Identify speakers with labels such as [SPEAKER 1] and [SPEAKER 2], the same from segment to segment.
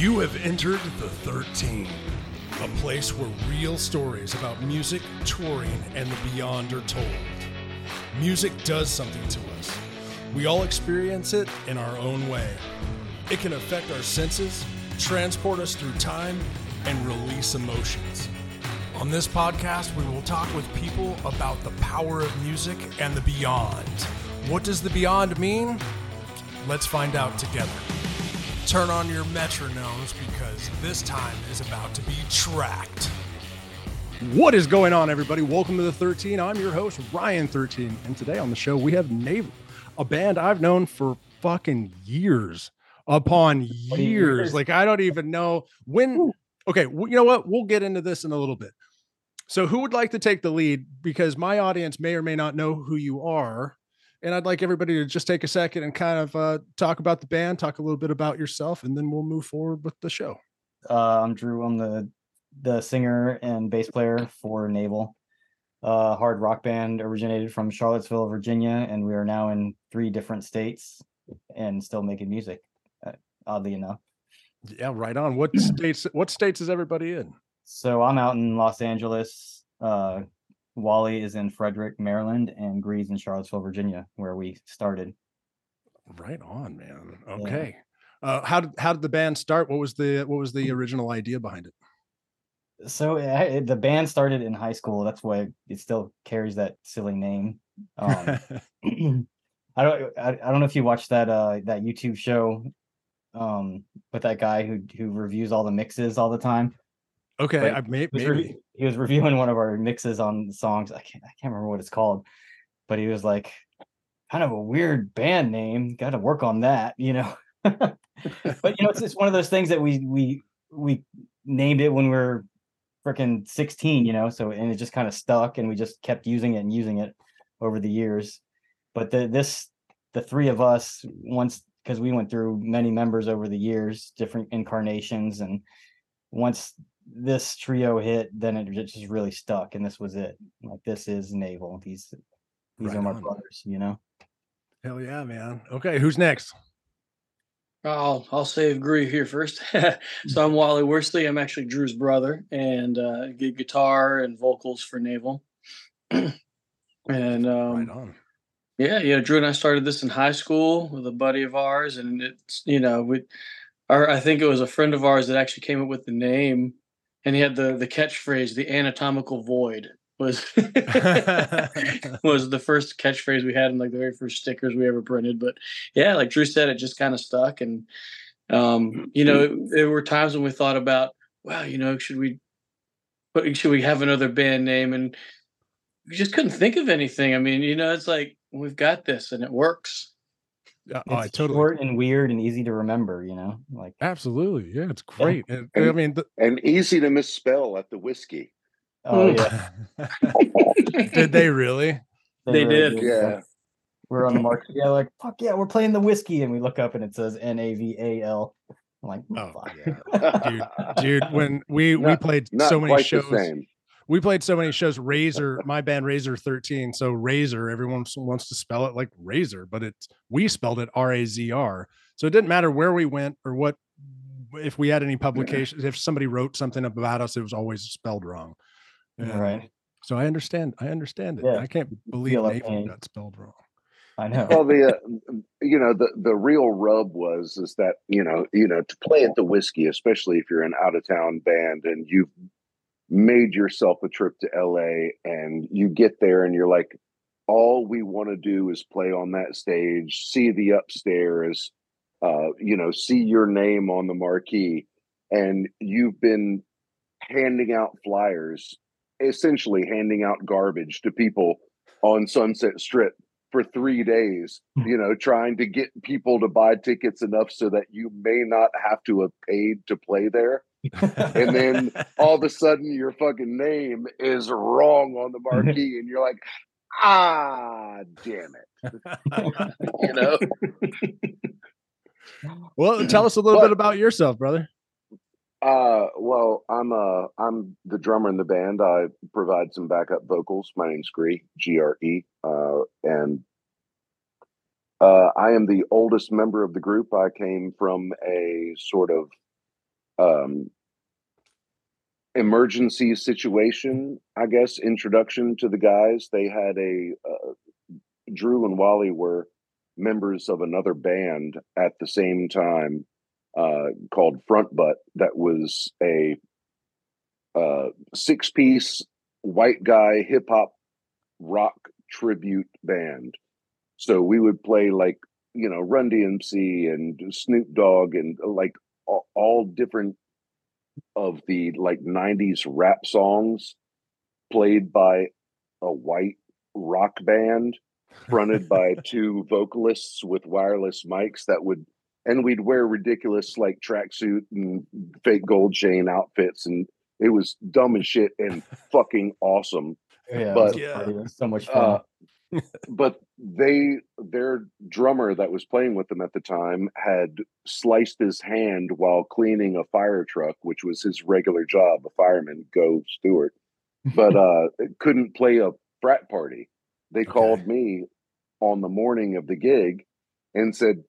[SPEAKER 1] You have entered the 13, a place where real stories about music, touring, and the beyond are told. Music does something to us. We all experience it in our own way. It can affect our senses, transport us through time, and release emotions. On this podcast, we will talk with people about the power of music and the beyond. What does the beyond mean? Let's find out together. Turn on your metronomes because this time is about to be tracked. What is going on, everybody? Welcome to the 13. I'm your host, Ryan 13. And today on the show, we have Navel, a band I've known for fucking years upon years. Like, I don't even know when. Okay, well, you know what? We'll get into this in a little bit. So, who would like to take the lead? Because my audience may or may not know who you are. And I'd like everybody to just take a second and kind of uh, talk about the band, talk a little bit about yourself, and then we'll move forward with the show.
[SPEAKER 2] Uh, I'm Drew. I'm the the singer and bass player for Navel, uh, hard rock band originated from Charlottesville, Virginia, and we are now in three different states and still making music. Uh, oddly enough,
[SPEAKER 1] Yeah, right on. What states? What states is everybody in?
[SPEAKER 2] so I'm out in Los Angeles. Uh, Wally is in Frederick, Maryland, and Gre's in Charlottesville, Virginia, where we started.
[SPEAKER 1] Right on, man. Okay. Uh, how did how did the band start? What was the what was the original idea behind it?
[SPEAKER 2] So uh, it- the band started in high school. That's why it still carries that silly name. Um, I don't I, I don't know if you watched that uh that YouTube show um with that guy who who reviews all the mixes all the time.
[SPEAKER 1] Okay, I may,
[SPEAKER 2] He was,
[SPEAKER 1] maybe.
[SPEAKER 2] revi- he was reviewing one of our mixes on the songs. I can't I can't remember what it's called, but he was like kind of a weird band name. Got to work on that, you know. but you know, it's it's one of those things that we we we named it when we were freaking 16, you know, so and it just kind of stuck and we just kept using it and using it over the years. But the this the three of us once because we went through many members over the years, different incarnations, and once this trio hit, then it just really stuck, and this was it. Like this is Navel. These these
[SPEAKER 1] Right
[SPEAKER 2] are my
[SPEAKER 1] on.
[SPEAKER 2] brothers, you know.
[SPEAKER 1] Hell yeah, man. Okay, who's next?
[SPEAKER 3] I'll I'll save grief here first. so I'm Wally Worsley. I'm actually Drew's brother, and uh, get guitar and vocals for Navel. and um,
[SPEAKER 1] right on.
[SPEAKER 3] yeah, you know, Drew and I started this in high school with a buddy of ours, and it's you know, we, our I think it was a friend of ours that actually came up with the name, and he had the the catchphrase, "the anatomical void." Was was the first catchphrase we had in like the very first stickers we ever printed. But yeah, like Drew said, it just kind of stuck. And um, you know, there were times when we thought about, wow, you know, should we put should we have another band name? And we just couldn't think of anything. I mean, you know, it's like we've got this and it works.
[SPEAKER 1] Yeah, oh, I
[SPEAKER 2] It's
[SPEAKER 1] totally.
[SPEAKER 2] short and weird and easy to remember, you know. Like
[SPEAKER 1] Absolutely. Yeah, it's great. And, I mean, the,
[SPEAKER 4] and easy to misspell at the whiskey.
[SPEAKER 2] oh
[SPEAKER 3] Mm.
[SPEAKER 2] yeah,
[SPEAKER 1] did they really?
[SPEAKER 3] They
[SPEAKER 2] really
[SPEAKER 3] did.
[SPEAKER 2] do,
[SPEAKER 4] Yeah.
[SPEAKER 2] We're on the market. Yeah, like fuck yeah, we're playing the whiskey, and we look up and it says N A V A L. I'm like,
[SPEAKER 1] Oh,
[SPEAKER 2] fuck.
[SPEAKER 1] Dude, dude, when we we played so many shows,
[SPEAKER 4] the same.
[SPEAKER 1] We played so many shows. Razor, my band Razr 13. So Razor, everyone wants to spell it like Razor, but it's we spelled it R A Z R. So it didn't matter where we went or what if we had any publications, if somebody wrote something about us, it was always spelled wrong. And
[SPEAKER 2] right.
[SPEAKER 1] So I understand. I understand it.
[SPEAKER 2] Yeah,
[SPEAKER 1] I can't believe
[SPEAKER 2] feel that
[SPEAKER 1] got spelled wrong.
[SPEAKER 2] I know.
[SPEAKER 4] Well, the uh, you know the the real rub was is that you know you know to play at the whiskey, especially if you're an out of town band and you've made yourself a trip to L.A. and you get there and you're like, all we want to do is play on that stage, see the upstairs, uh, you know, see your name on the marquee, and you've been handing out flyers, essentially handing out garbage to people on Sunset Strip for three days, you know, trying to get people to buy tickets enough so that you may not have to have paid to play there. And then all of a sudden your fucking name is wrong on the marquee and you're like, ah, damn it. You know?
[SPEAKER 1] well, tell us a little
[SPEAKER 4] But-
[SPEAKER 1] bit about yourself, brother.
[SPEAKER 4] Uh, well, I'm uh I'm the drummer in the band. I provide some backup vocals. My name's Gre, G R E, uh, and uh, I am the oldest member of the group. I came from a sort of um, emergency situation, I guess, introduction to the guys. They had a uh, Drew and Wally were members of another band at the same time uh, called Front Butt that was a uh, six piece white guy hip hop rock tribute band. So we would play like, you know, Run DMC and Snoop Dogg and like all, different of the like 90s rap songs played by a white rock band fronted by two vocalists with wireless mics that would and we'd wear ridiculous like tracksuit and fake gold chain outfits and it was dumb as shit and fucking awesome
[SPEAKER 2] Yeah,
[SPEAKER 4] But-
[SPEAKER 2] it was a party. It was so much fun.
[SPEAKER 4] uh, but they their drummer that was playing with them at the time had sliced his hand while cleaning a fire truck which was his regular job a fireman go stewart but uh couldn't play a frat party they
[SPEAKER 1] Okay.
[SPEAKER 4] called me on the morning of the gig and said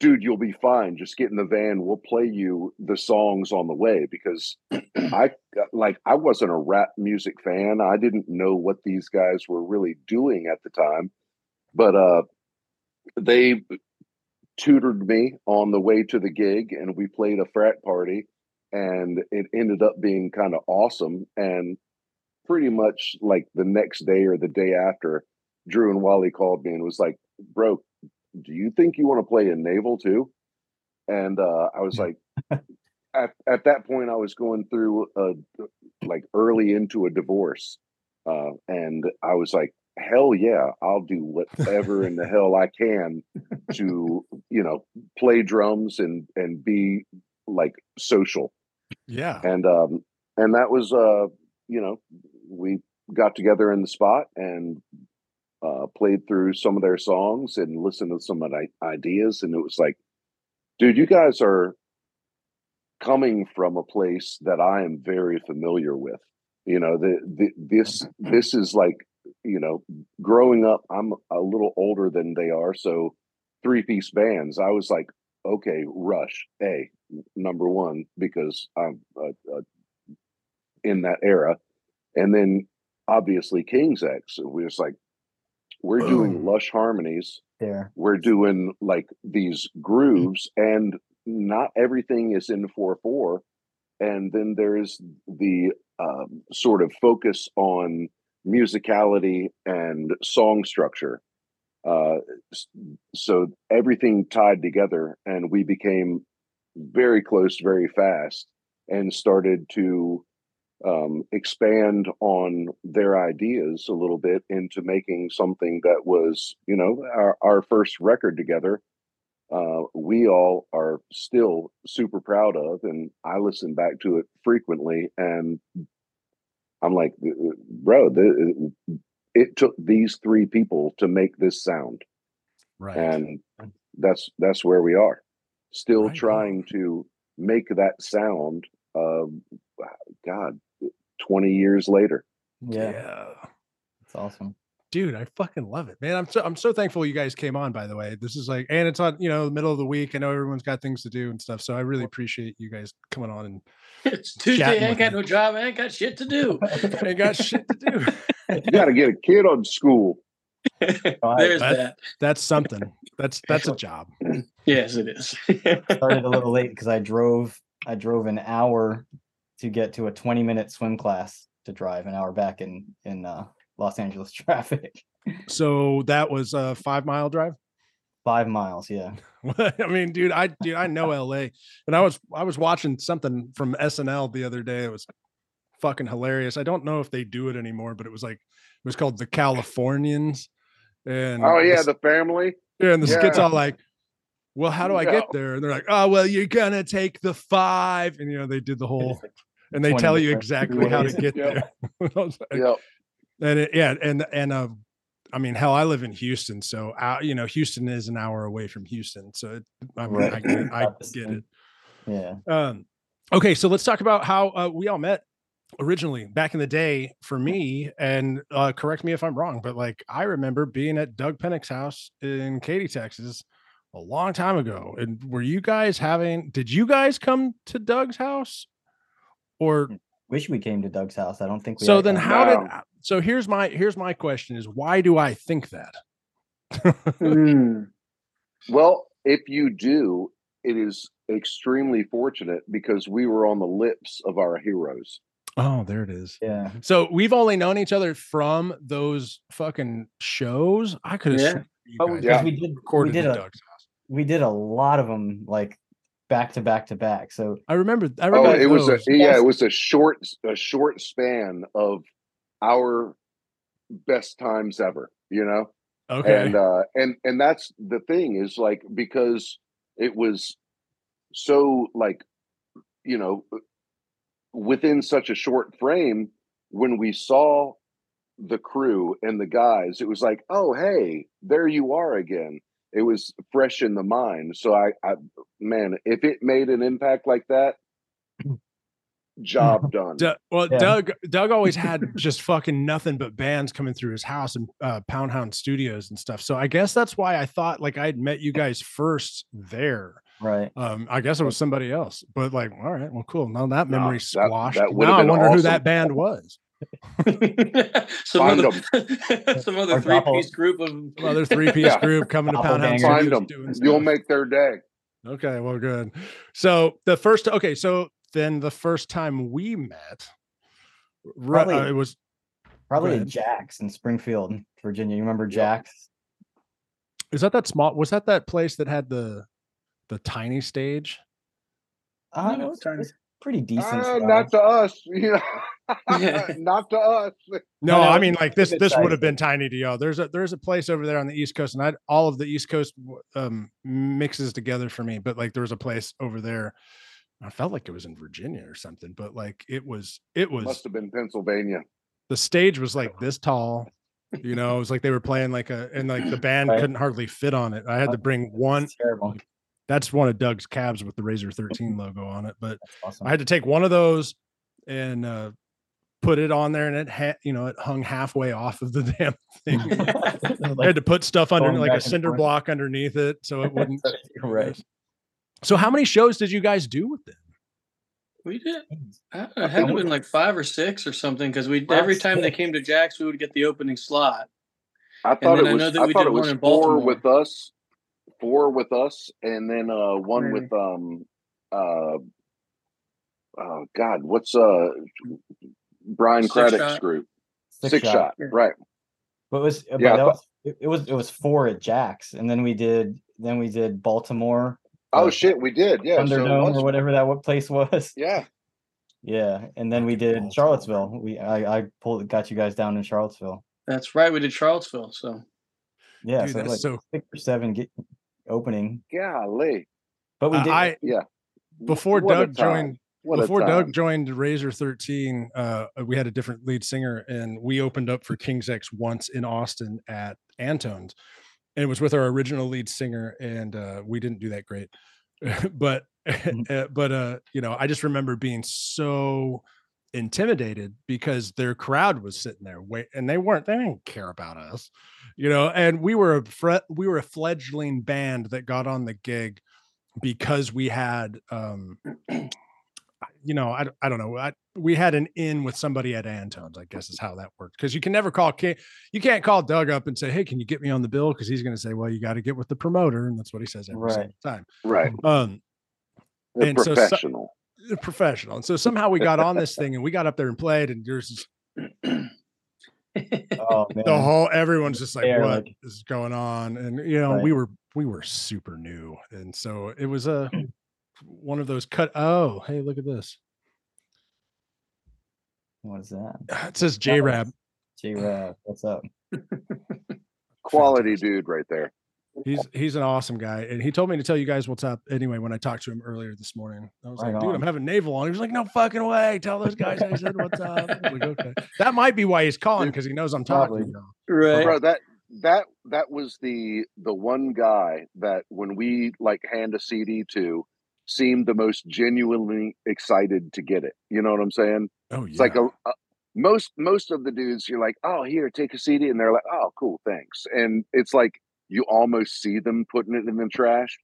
[SPEAKER 4] dude you'll be fine. Just get in the van. We'll play you the songs on the way because i like i wasn't a rap music fan. I didn't know what these guys were really doing at the time. But uh they tutored me on the way to the gig and we played a frat party and it ended up being kind of awesome. And pretty much like the next day or the day after drew and wally called me and was like bro do you think you want to play in navel too? And uh i was like at, at that point i was going through a like early into a divorce uh and i was like hell yeah i'll do whatever in the hell i can to you know play drums and and be like social.
[SPEAKER 1] Yeah.
[SPEAKER 4] and um and that was uh you know we got together in the spot and uh played through some of their songs and listened to some of the ideas and it was like dude you guys are coming from a place that i am very familiar with. You know the, the this this is like you know growing up i'm a little older than they are so three piece bands i was like okay rush a number one because i'm uh, uh, in that era. And then obviously king's x we was like we're doing lush harmonies.
[SPEAKER 2] There.
[SPEAKER 4] we're doing like these grooves and not everything is in 4-4 and then there's the um, sort of focus on musicality and song structure. Uh, so everything tied together and we became very close very fast and started to um, expand on their ideas a little bit into making something that was, you know, our, our first record together. Uh, we all are still super proud of, and I listen back to it frequently, and I'm like, bro, the, it took these three people to make this sound,
[SPEAKER 1] Right.
[SPEAKER 4] and that's that's where we are, still
[SPEAKER 1] Right
[SPEAKER 4] trying to make that sound. Uh, God, 20 years later.
[SPEAKER 2] Yeah, it's awesome.
[SPEAKER 1] Dude, I fucking love it, man. I'm so I'm so thankful you guys came on. By the way, this is like, and it's on you know the middle of the week. I know everyone's got things to do and stuff, so I really appreciate you guys coming on and
[SPEAKER 3] It's Tuesday. I ain't got
[SPEAKER 1] me.
[SPEAKER 3] no job. I ain't got shit to do.
[SPEAKER 1] I ain't got shit to do.
[SPEAKER 4] You got to get a kid on school.
[SPEAKER 3] There's
[SPEAKER 1] That-
[SPEAKER 3] that.
[SPEAKER 1] That's something. That's that's a job.
[SPEAKER 3] Yes, it is.
[SPEAKER 2] Started a little late because I drove. I drove an hour to get to a 20 minute swim class to drive an hour back in in uh, Los Angeles traffic.
[SPEAKER 1] So that was a five mile drive.
[SPEAKER 2] Five miles. Yeah.
[SPEAKER 1] I mean, dude, I dude, I know LA, and I was I was watching something from SNL the other day. It was fucking hilarious. I don't know if they do it anymore, but it was like it was called the Californians. And
[SPEAKER 4] Oh, yeah,
[SPEAKER 1] the,
[SPEAKER 4] the family.
[SPEAKER 1] yeah, and the skits
[SPEAKER 4] yeah.
[SPEAKER 1] all like, well, how do I
[SPEAKER 4] Yeah.
[SPEAKER 1] get there? And they're like, oh, well, you're gonna take the five, and you know they did the whole, and they tell you exactly how to get
[SPEAKER 4] Yeah.
[SPEAKER 1] there. I
[SPEAKER 4] Yep.
[SPEAKER 1] and it, yeah, and and uh, I mean, hell, I live in Houston, so uh, you know, Houston is an hour away from Houston, so it, I mean,
[SPEAKER 2] Right.
[SPEAKER 1] I get, I get it.
[SPEAKER 2] Yeah.
[SPEAKER 1] Um, okay, so let's talk about how uh, we all met originally back in the day. For me, and uh, correct me if I'm wrong, but like I remember being at Doug Pinnick's house in Katy, Texas, a long time ago. And were you guys having? Did you guys come to Doug's house, or
[SPEAKER 2] Wish we came to Doug's house. I don't think we.
[SPEAKER 1] so? Then how did?
[SPEAKER 4] No.
[SPEAKER 1] So here's my here's my question: Is why do I think that?
[SPEAKER 3] Mm.
[SPEAKER 4] Well, if you do, it is extremely fortunate because we were on the lips of our heroes.
[SPEAKER 1] Oh, there it is.
[SPEAKER 2] Yeah.
[SPEAKER 1] So we've only known each other from those fucking shows. I could have
[SPEAKER 3] Yeah.
[SPEAKER 1] sworn you
[SPEAKER 2] But
[SPEAKER 1] guys
[SPEAKER 2] because
[SPEAKER 4] Yeah.
[SPEAKER 2] we did we
[SPEAKER 1] recorded
[SPEAKER 2] did a
[SPEAKER 1] Doug's house.
[SPEAKER 2] we did a lot of them like back to back to back. So
[SPEAKER 1] I remember. I
[SPEAKER 4] Oh,
[SPEAKER 1] remember.
[SPEAKER 4] it was a yeah, it was a short a short span of our best times ever, you know?
[SPEAKER 1] okay.
[SPEAKER 4] and uh and and that's the thing is like because it was so like you know within such a short frame when we saw the crew and the guys it was like oh hey there you are again it was fresh in the mind so i i man if it made an impact like that job done
[SPEAKER 1] Du- well,
[SPEAKER 2] Yeah.
[SPEAKER 1] Doug Doug always had just fucking nothing but bands coming through his house and uh, Pound Hound Studios and stuff. So I guess that's why I thought like I'd met you guys first there.
[SPEAKER 2] right.
[SPEAKER 1] Um, I guess it was somebody else, but like, all right, well, cool. Now that
[SPEAKER 4] No,
[SPEAKER 1] memory's
[SPEAKER 4] that-
[SPEAKER 1] squashed.
[SPEAKER 4] that would've
[SPEAKER 1] now I
[SPEAKER 4] been
[SPEAKER 1] wonder who that band was.
[SPEAKER 3] Some
[SPEAKER 4] Find
[SPEAKER 3] other, some other three piece group of
[SPEAKER 1] Some other three piece
[SPEAKER 4] Yeah.
[SPEAKER 1] group coming to Pound Hound
[SPEAKER 2] Doppelganger.
[SPEAKER 4] find them
[SPEAKER 1] doing
[SPEAKER 4] you'll make their day
[SPEAKER 1] Okay, well, good. So the first, okay, so then the first time we met, ru- uh, it was
[SPEAKER 2] Probably at
[SPEAKER 1] ahead.
[SPEAKER 2] Jack's in Springfield, Virginia. You remember
[SPEAKER 4] Yep.
[SPEAKER 2] Jack's?
[SPEAKER 1] is that that small? Was that that place that had the the tiny stage?
[SPEAKER 2] Uh,
[SPEAKER 3] No,
[SPEAKER 2] it was,
[SPEAKER 3] it's tiny.
[SPEAKER 2] it was pretty decent.
[SPEAKER 4] Uh, not to us, you know. Not to us.
[SPEAKER 1] No,
[SPEAKER 2] no,
[SPEAKER 1] I mean like this. This would have been tiny to y'all. There's a there's a place over there on the East Coast, and I all of the East Coast um mixes together for me. But like there was a place over there. I felt like it was in Virginia or something, but like it was it was
[SPEAKER 4] Must have been Pennsylvania.
[SPEAKER 1] the stage was like this tall. You know, it was like they were playing like a and like the band
[SPEAKER 2] Right.
[SPEAKER 1] couldn't hardly fit on it. I had to bring one.
[SPEAKER 2] Terrible.
[SPEAKER 1] That's one of Doug's cabs with the Razr 13 logo on it, but
[SPEAKER 2] awesome.
[SPEAKER 1] I had to take one of those and uh, put it on there, and it had you know it hung halfway off of the damn thing. I had to put stuff under like a cinder
[SPEAKER 2] forth.
[SPEAKER 1] block underneath it so it wouldn't.
[SPEAKER 2] You're right.
[SPEAKER 1] So how many shows did you guys do with them?
[SPEAKER 3] we did. I don't know, It had to been like five or six or something because we every
[SPEAKER 2] Five,
[SPEAKER 3] time they came to Jack's, we would get the opening slot.
[SPEAKER 4] I thought
[SPEAKER 3] then
[SPEAKER 4] it
[SPEAKER 3] I
[SPEAKER 4] was.
[SPEAKER 3] know that
[SPEAKER 4] I
[SPEAKER 3] we
[SPEAKER 4] thought
[SPEAKER 3] did
[SPEAKER 4] it
[SPEAKER 3] one
[SPEAKER 4] was
[SPEAKER 3] in
[SPEAKER 4] four
[SPEAKER 3] Baltimore.
[SPEAKER 4] with us, four with us, and then uh one
[SPEAKER 3] Maybe.
[SPEAKER 4] with um uh oh God, what's uh Brian
[SPEAKER 3] Six
[SPEAKER 4] Craddock's group?
[SPEAKER 2] Six,
[SPEAKER 4] Six,
[SPEAKER 2] shot.
[SPEAKER 4] shot. Right?
[SPEAKER 2] But it was but
[SPEAKER 4] Yeah, I
[SPEAKER 2] that
[SPEAKER 4] thought-
[SPEAKER 2] was it, it was it was four at Jack's, and then we did then we did Baltimore,
[SPEAKER 4] Oh
[SPEAKER 2] Uh,
[SPEAKER 4] shit, we did. Yeah, so
[SPEAKER 2] Thunderdome
[SPEAKER 4] was-
[SPEAKER 2] or whatever that what place was.
[SPEAKER 4] Yeah,
[SPEAKER 2] Yeah, and then we did Charlottesville. We I I pulled got you guys down in Charlottesville.
[SPEAKER 3] That's right. We did Charlottesville. So
[SPEAKER 2] Yeah,
[SPEAKER 1] Dude,
[SPEAKER 2] so
[SPEAKER 1] that's
[SPEAKER 2] like
[SPEAKER 1] so
[SPEAKER 2] six or seven get opening,
[SPEAKER 4] golly.
[SPEAKER 2] but we
[SPEAKER 1] Uh,
[SPEAKER 2] did.
[SPEAKER 1] I
[SPEAKER 4] Yeah.
[SPEAKER 1] before
[SPEAKER 4] What
[SPEAKER 1] Doug joined
[SPEAKER 4] What
[SPEAKER 1] before Doug joined Razr 13, uh, we had a different lead singer, and we opened up for King's X once in Austin at Antone's. And it was with our original lead singer, and uh, we didn't do that great. but
[SPEAKER 2] Mhm.
[SPEAKER 1] uh, but uh, you know, I just remember being so intimidated because their crowd was sitting there wait and they weren't they didn't care about us you know and we were a fre- we were a fledgling band that got on the gig because we had um you know i, don't- I don't know I, we had an in with somebody at antone's i guess is how that worked because you can never call you can't call doug up and say hey can you get me on the bill because he's going to say well you got to get with the promoter and that's what he says every
[SPEAKER 2] Right.
[SPEAKER 1] single time
[SPEAKER 4] Right.
[SPEAKER 1] um
[SPEAKER 4] They're
[SPEAKER 1] And so- so-
[SPEAKER 4] professional.
[SPEAKER 1] professional and so somehow we got on this thing and we got up there and played and there's
[SPEAKER 2] oh man,
[SPEAKER 1] the whole everyone's just like
[SPEAKER 2] They're
[SPEAKER 1] what
[SPEAKER 2] like-
[SPEAKER 1] is going on and you know
[SPEAKER 2] Right.
[SPEAKER 1] we were we were super new and so it was a one of those cut oh hey look at this
[SPEAKER 2] what is that?
[SPEAKER 1] Ah, it says j rab
[SPEAKER 2] J Rab, what's up?
[SPEAKER 4] Quality
[SPEAKER 1] Fantastic.
[SPEAKER 4] dude right there.
[SPEAKER 1] he's he's an awesome guy and he told me to tell you guys what's up anyway when i talked to him earlier this morning i was
[SPEAKER 2] Right
[SPEAKER 1] like dude i'm having navel on he was like no fucking way tell those guys i said what's up like, okay that might be why he's calling because he knows i'm talking
[SPEAKER 2] Probably.
[SPEAKER 1] to y'all.
[SPEAKER 3] right.
[SPEAKER 4] Bro, that that that was the the one guy that when we like hand a CD to seemed the most genuinely excited to get it. You know what I'm saying?
[SPEAKER 1] oh yeah
[SPEAKER 4] It's like a, a most most of the dudes you're like, "Oh, here, take a CD." And they're like, "Oh, cool, thanks." And it's like you almost see them putting it in the trash.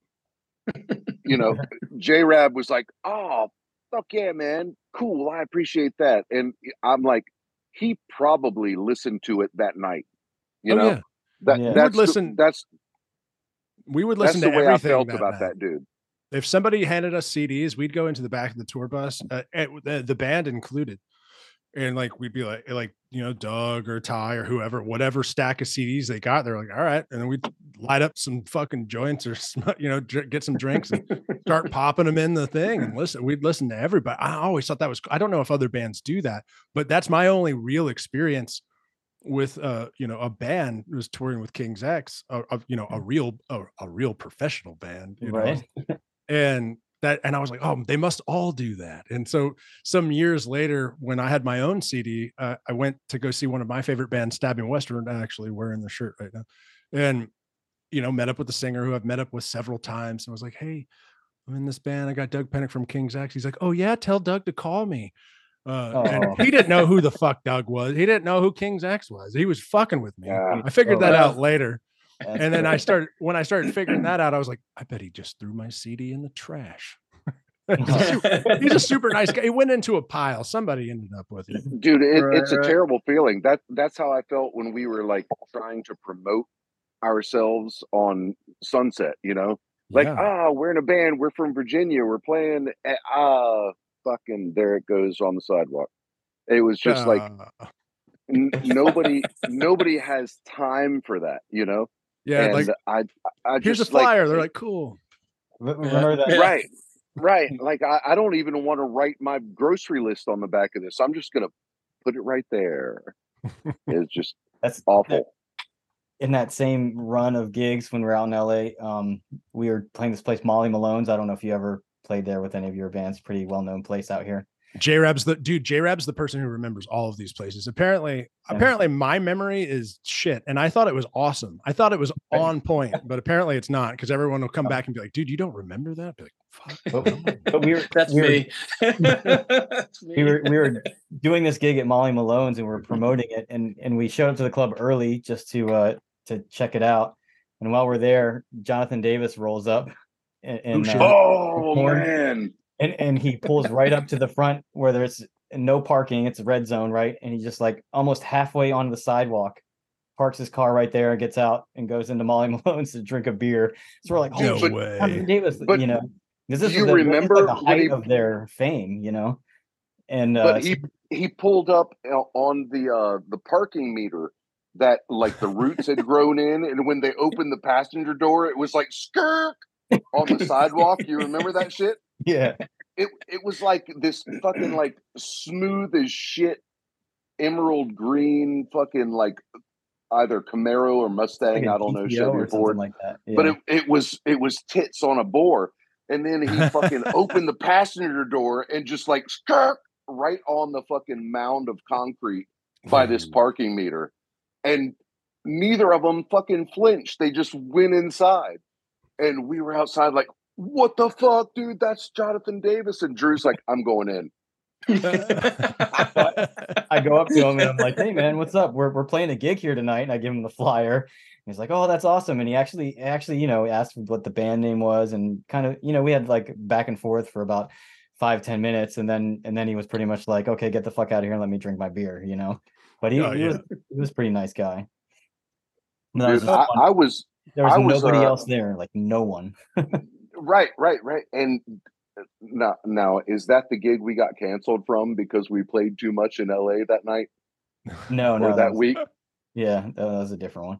[SPEAKER 4] you know, J Rab was like, "Oh, fuck yeah, man, cool, I appreciate that," and I'm like, he probably listened to it that night. You
[SPEAKER 1] Oh,
[SPEAKER 4] know,
[SPEAKER 1] yeah.
[SPEAKER 4] that
[SPEAKER 2] Yeah. We would
[SPEAKER 4] the-
[SPEAKER 1] listen
[SPEAKER 4] that's
[SPEAKER 1] we would
[SPEAKER 4] that's
[SPEAKER 1] listen
[SPEAKER 4] the
[SPEAKER 1] to
[SPEAKER 4] way I
[SPEAKER 1] everything
[SPEAKER 4] felt
[SPEAKER 1] that
[SPEAKER 4] about
[SPEAKER 1] night.
[SPEAKER 4] that dude.
[SPEAKER 1] If somebody handed us CDs, we'd go into the back of the tour bus, uh, the, the band included, and like we'd be like, like you know, Doug or Ty or whoever, whatever stack of CDs they got, they're like, all right, and then we'd light up some fucking joints or you know, dr- get some drinks and start popping them in the thing and listen. We'd listen to everybody. I always thought that was. I don't know if other bands do that, but that's my only real experience with uh you know a band was touring with King's X, a, a, you know a real a, a real professional band, you know,
[SPEAKER 2] right.
[SPEAKER 1] and that and i was like oh they must all do that and so some years later when i had my own cd uh, i went to go see one of my favorite bands stabbing westward actually wearing the shirt right now and you know met up with the singer who i've met up with several times and was like hey i'm in this band i got doug pinnick from king's x he's like oh yeah tell doug to call me uh,
[SPEAKER 2] Oh.
[SPEAKER 1] and he didn't know who the fuck Doug was. He didn't know who King's X was. He was fucking with me.
[SPEAKER 4] Yeah.
[SPEAKER 1] I figured
[SPEAKER 2] Oh,
[SPEAKER 1] that out later
[SPEAKER 2] That's
[SPEAKER 1] and then I started when I started figuring that out, I was like, I bet he just threw my CD in the trash. He's a super- He's a super nice guy. He went into a pile. Somebody ended up with it.
[SPEAKER 4] dude it,
[SPEAKER 3] Right,
[SPEAKER 4] it's a terrible feeling that that's how i felt when we were like trying to promote ourselves on sunset you know like
[SPEAKER 1] Yeah.
[SPEAKER 4] ah we're in a band we're from virginia we're playing at, ah fucking there it goes on the sidewalk it was just like
[SPEAKER 1] Uh,
[SPEAKER 4] n- nobody nobody has time for that you know
[SPEAKER 1] yeah,
[SPEAKER 4] and
[SPEAKER 1] like
[SPEAKER 4] i i
[SPEAKER 1] here's a
[SPEAKER 4] just like
[SPEAKER 1] flyer. They're like, cool.
[SPEAKER 2] Remember that?
[SPEAKER 4] Right right like I, I don't even want to write my grocery list on the back of this i'm just gonna put it right there it's just
[SPEAKER 2] That's
[SPEAKER 4] awful
[SPEAKER 2] in that same run of gigs when we are out in LA. Um, we were playing this place, Molly Malone's. I don't know if you ever played there with any of your bands. Pretty well known place out here.
[SPEAKER 1] J Rab's the dude. J Rab's the person who remembers all of these places. Apparently,
[SPEAKER 2] Yeah.
[SPEAKER 1] apparently, my memory is shit, and I thought it was awesome. I thought it was on point, but apparently, it's not because everyone will come back and be like, "Dude, you don't remember that?" Be like, "Fuck."
[SPEAKER 2] But, but we were
[SPEAKER 3] That's
[SPEAKER 2] we were,
[SPEAKER 3] me. That's me.
[SPEAKER 2] we were we were doing this gig at Molly Malone's and we are promoting it and and we showed up to the club early just to uh to check it out. And while we're there, Jonathan Davis rolls up and and,
[SPEAKER 1] shit.
[SPEAKER 2] uh,
[SPEAKER 4] Oh man.
[SPEAKER 2] And, and he pulls right up to the front where there's no parking. It's a red zone, right? And he just like almost halfway on the sidewalk, parks his car right there, and gets out and goes into Molly Malone's to drink a beer. So we're like,
[SPEAKER 1] No
[SPEAKER 2] oh, shit,
[SPEAKER 1] way.
[SPEAKER 2] Jonathan Davis,
[SPEAKER 4] But
[SPEAKER 2] you know, because this
[SPEAKER 4] do you
[SPEAKER 2] was the, is
[SPEAKER 4] remember
[SPEAKER 2] like the height
[SPEAKER 4] he-
[SPEAKER 2] of their fame, you know. And uh,
[SPEAKER 4] But he he pulled up uh, on the uh the parking meter that like the roots had grown in and when they opened the passenger door it was like skirk on the sidewalk. You remember that shit?
[SPEAKER 2] Yeah,
[SPEAKER 4] It it was like this fucking like smooth as shit emerald green fucking like either Camaro or Mustang,
[SPEAKER 2] like
[SPEAKER 4] I don't know, Chevy
[SPEAKER 2] or
[SPEAKER 4] or Ford.
[SPEAKER 2] like that.
[SPEAKER 4] but it, it was it was tits on a boar and then he fucking opened the passenger door and just like skirt right on the fucking mound of concrete by this parking meter and neither of them fucking flinched they just went inside and we were outside like what the fuck dude that's jonathan davis and drew's like i'm going in
[SPEAKER 2] I go up to him and I'm like, "Hey man, what's up? We're we're playing a gig here tonight." And I give him the flyer. And he's like, "Oh, that's awesome!" And he actually actually you know asked what the band name was and kind of you know we had like back and forth for about five ten minutes and then and then he was pretty much like, "Okay, get the fuck out of here and let me drink my beer," you know. But he,
[SPEAKER 1] Oh,
[SPEAKER 2] he was he was a pretty nice guy. And was
[SPEAKER 4] I. I was
[SPEAKER 2] there was,
[SPEAKER 4] I was,
[SPEAKER 2] nobody
[SPEAKER 4] uh,
[SPEAKER 2] else there, like no one.
[SPEAKER 4] right right right and uh, now now is that the gig we got canceled from because we played too much in la that night
[SPEAKER 2] No,
[SPEAKER 4] or
[SPEAKER 2] no,
[SPEAKER 4] that
[SPEAKER 2] was-
[SPEAKER 4] week
[SPEAKER 2] Yeah, that was a different one.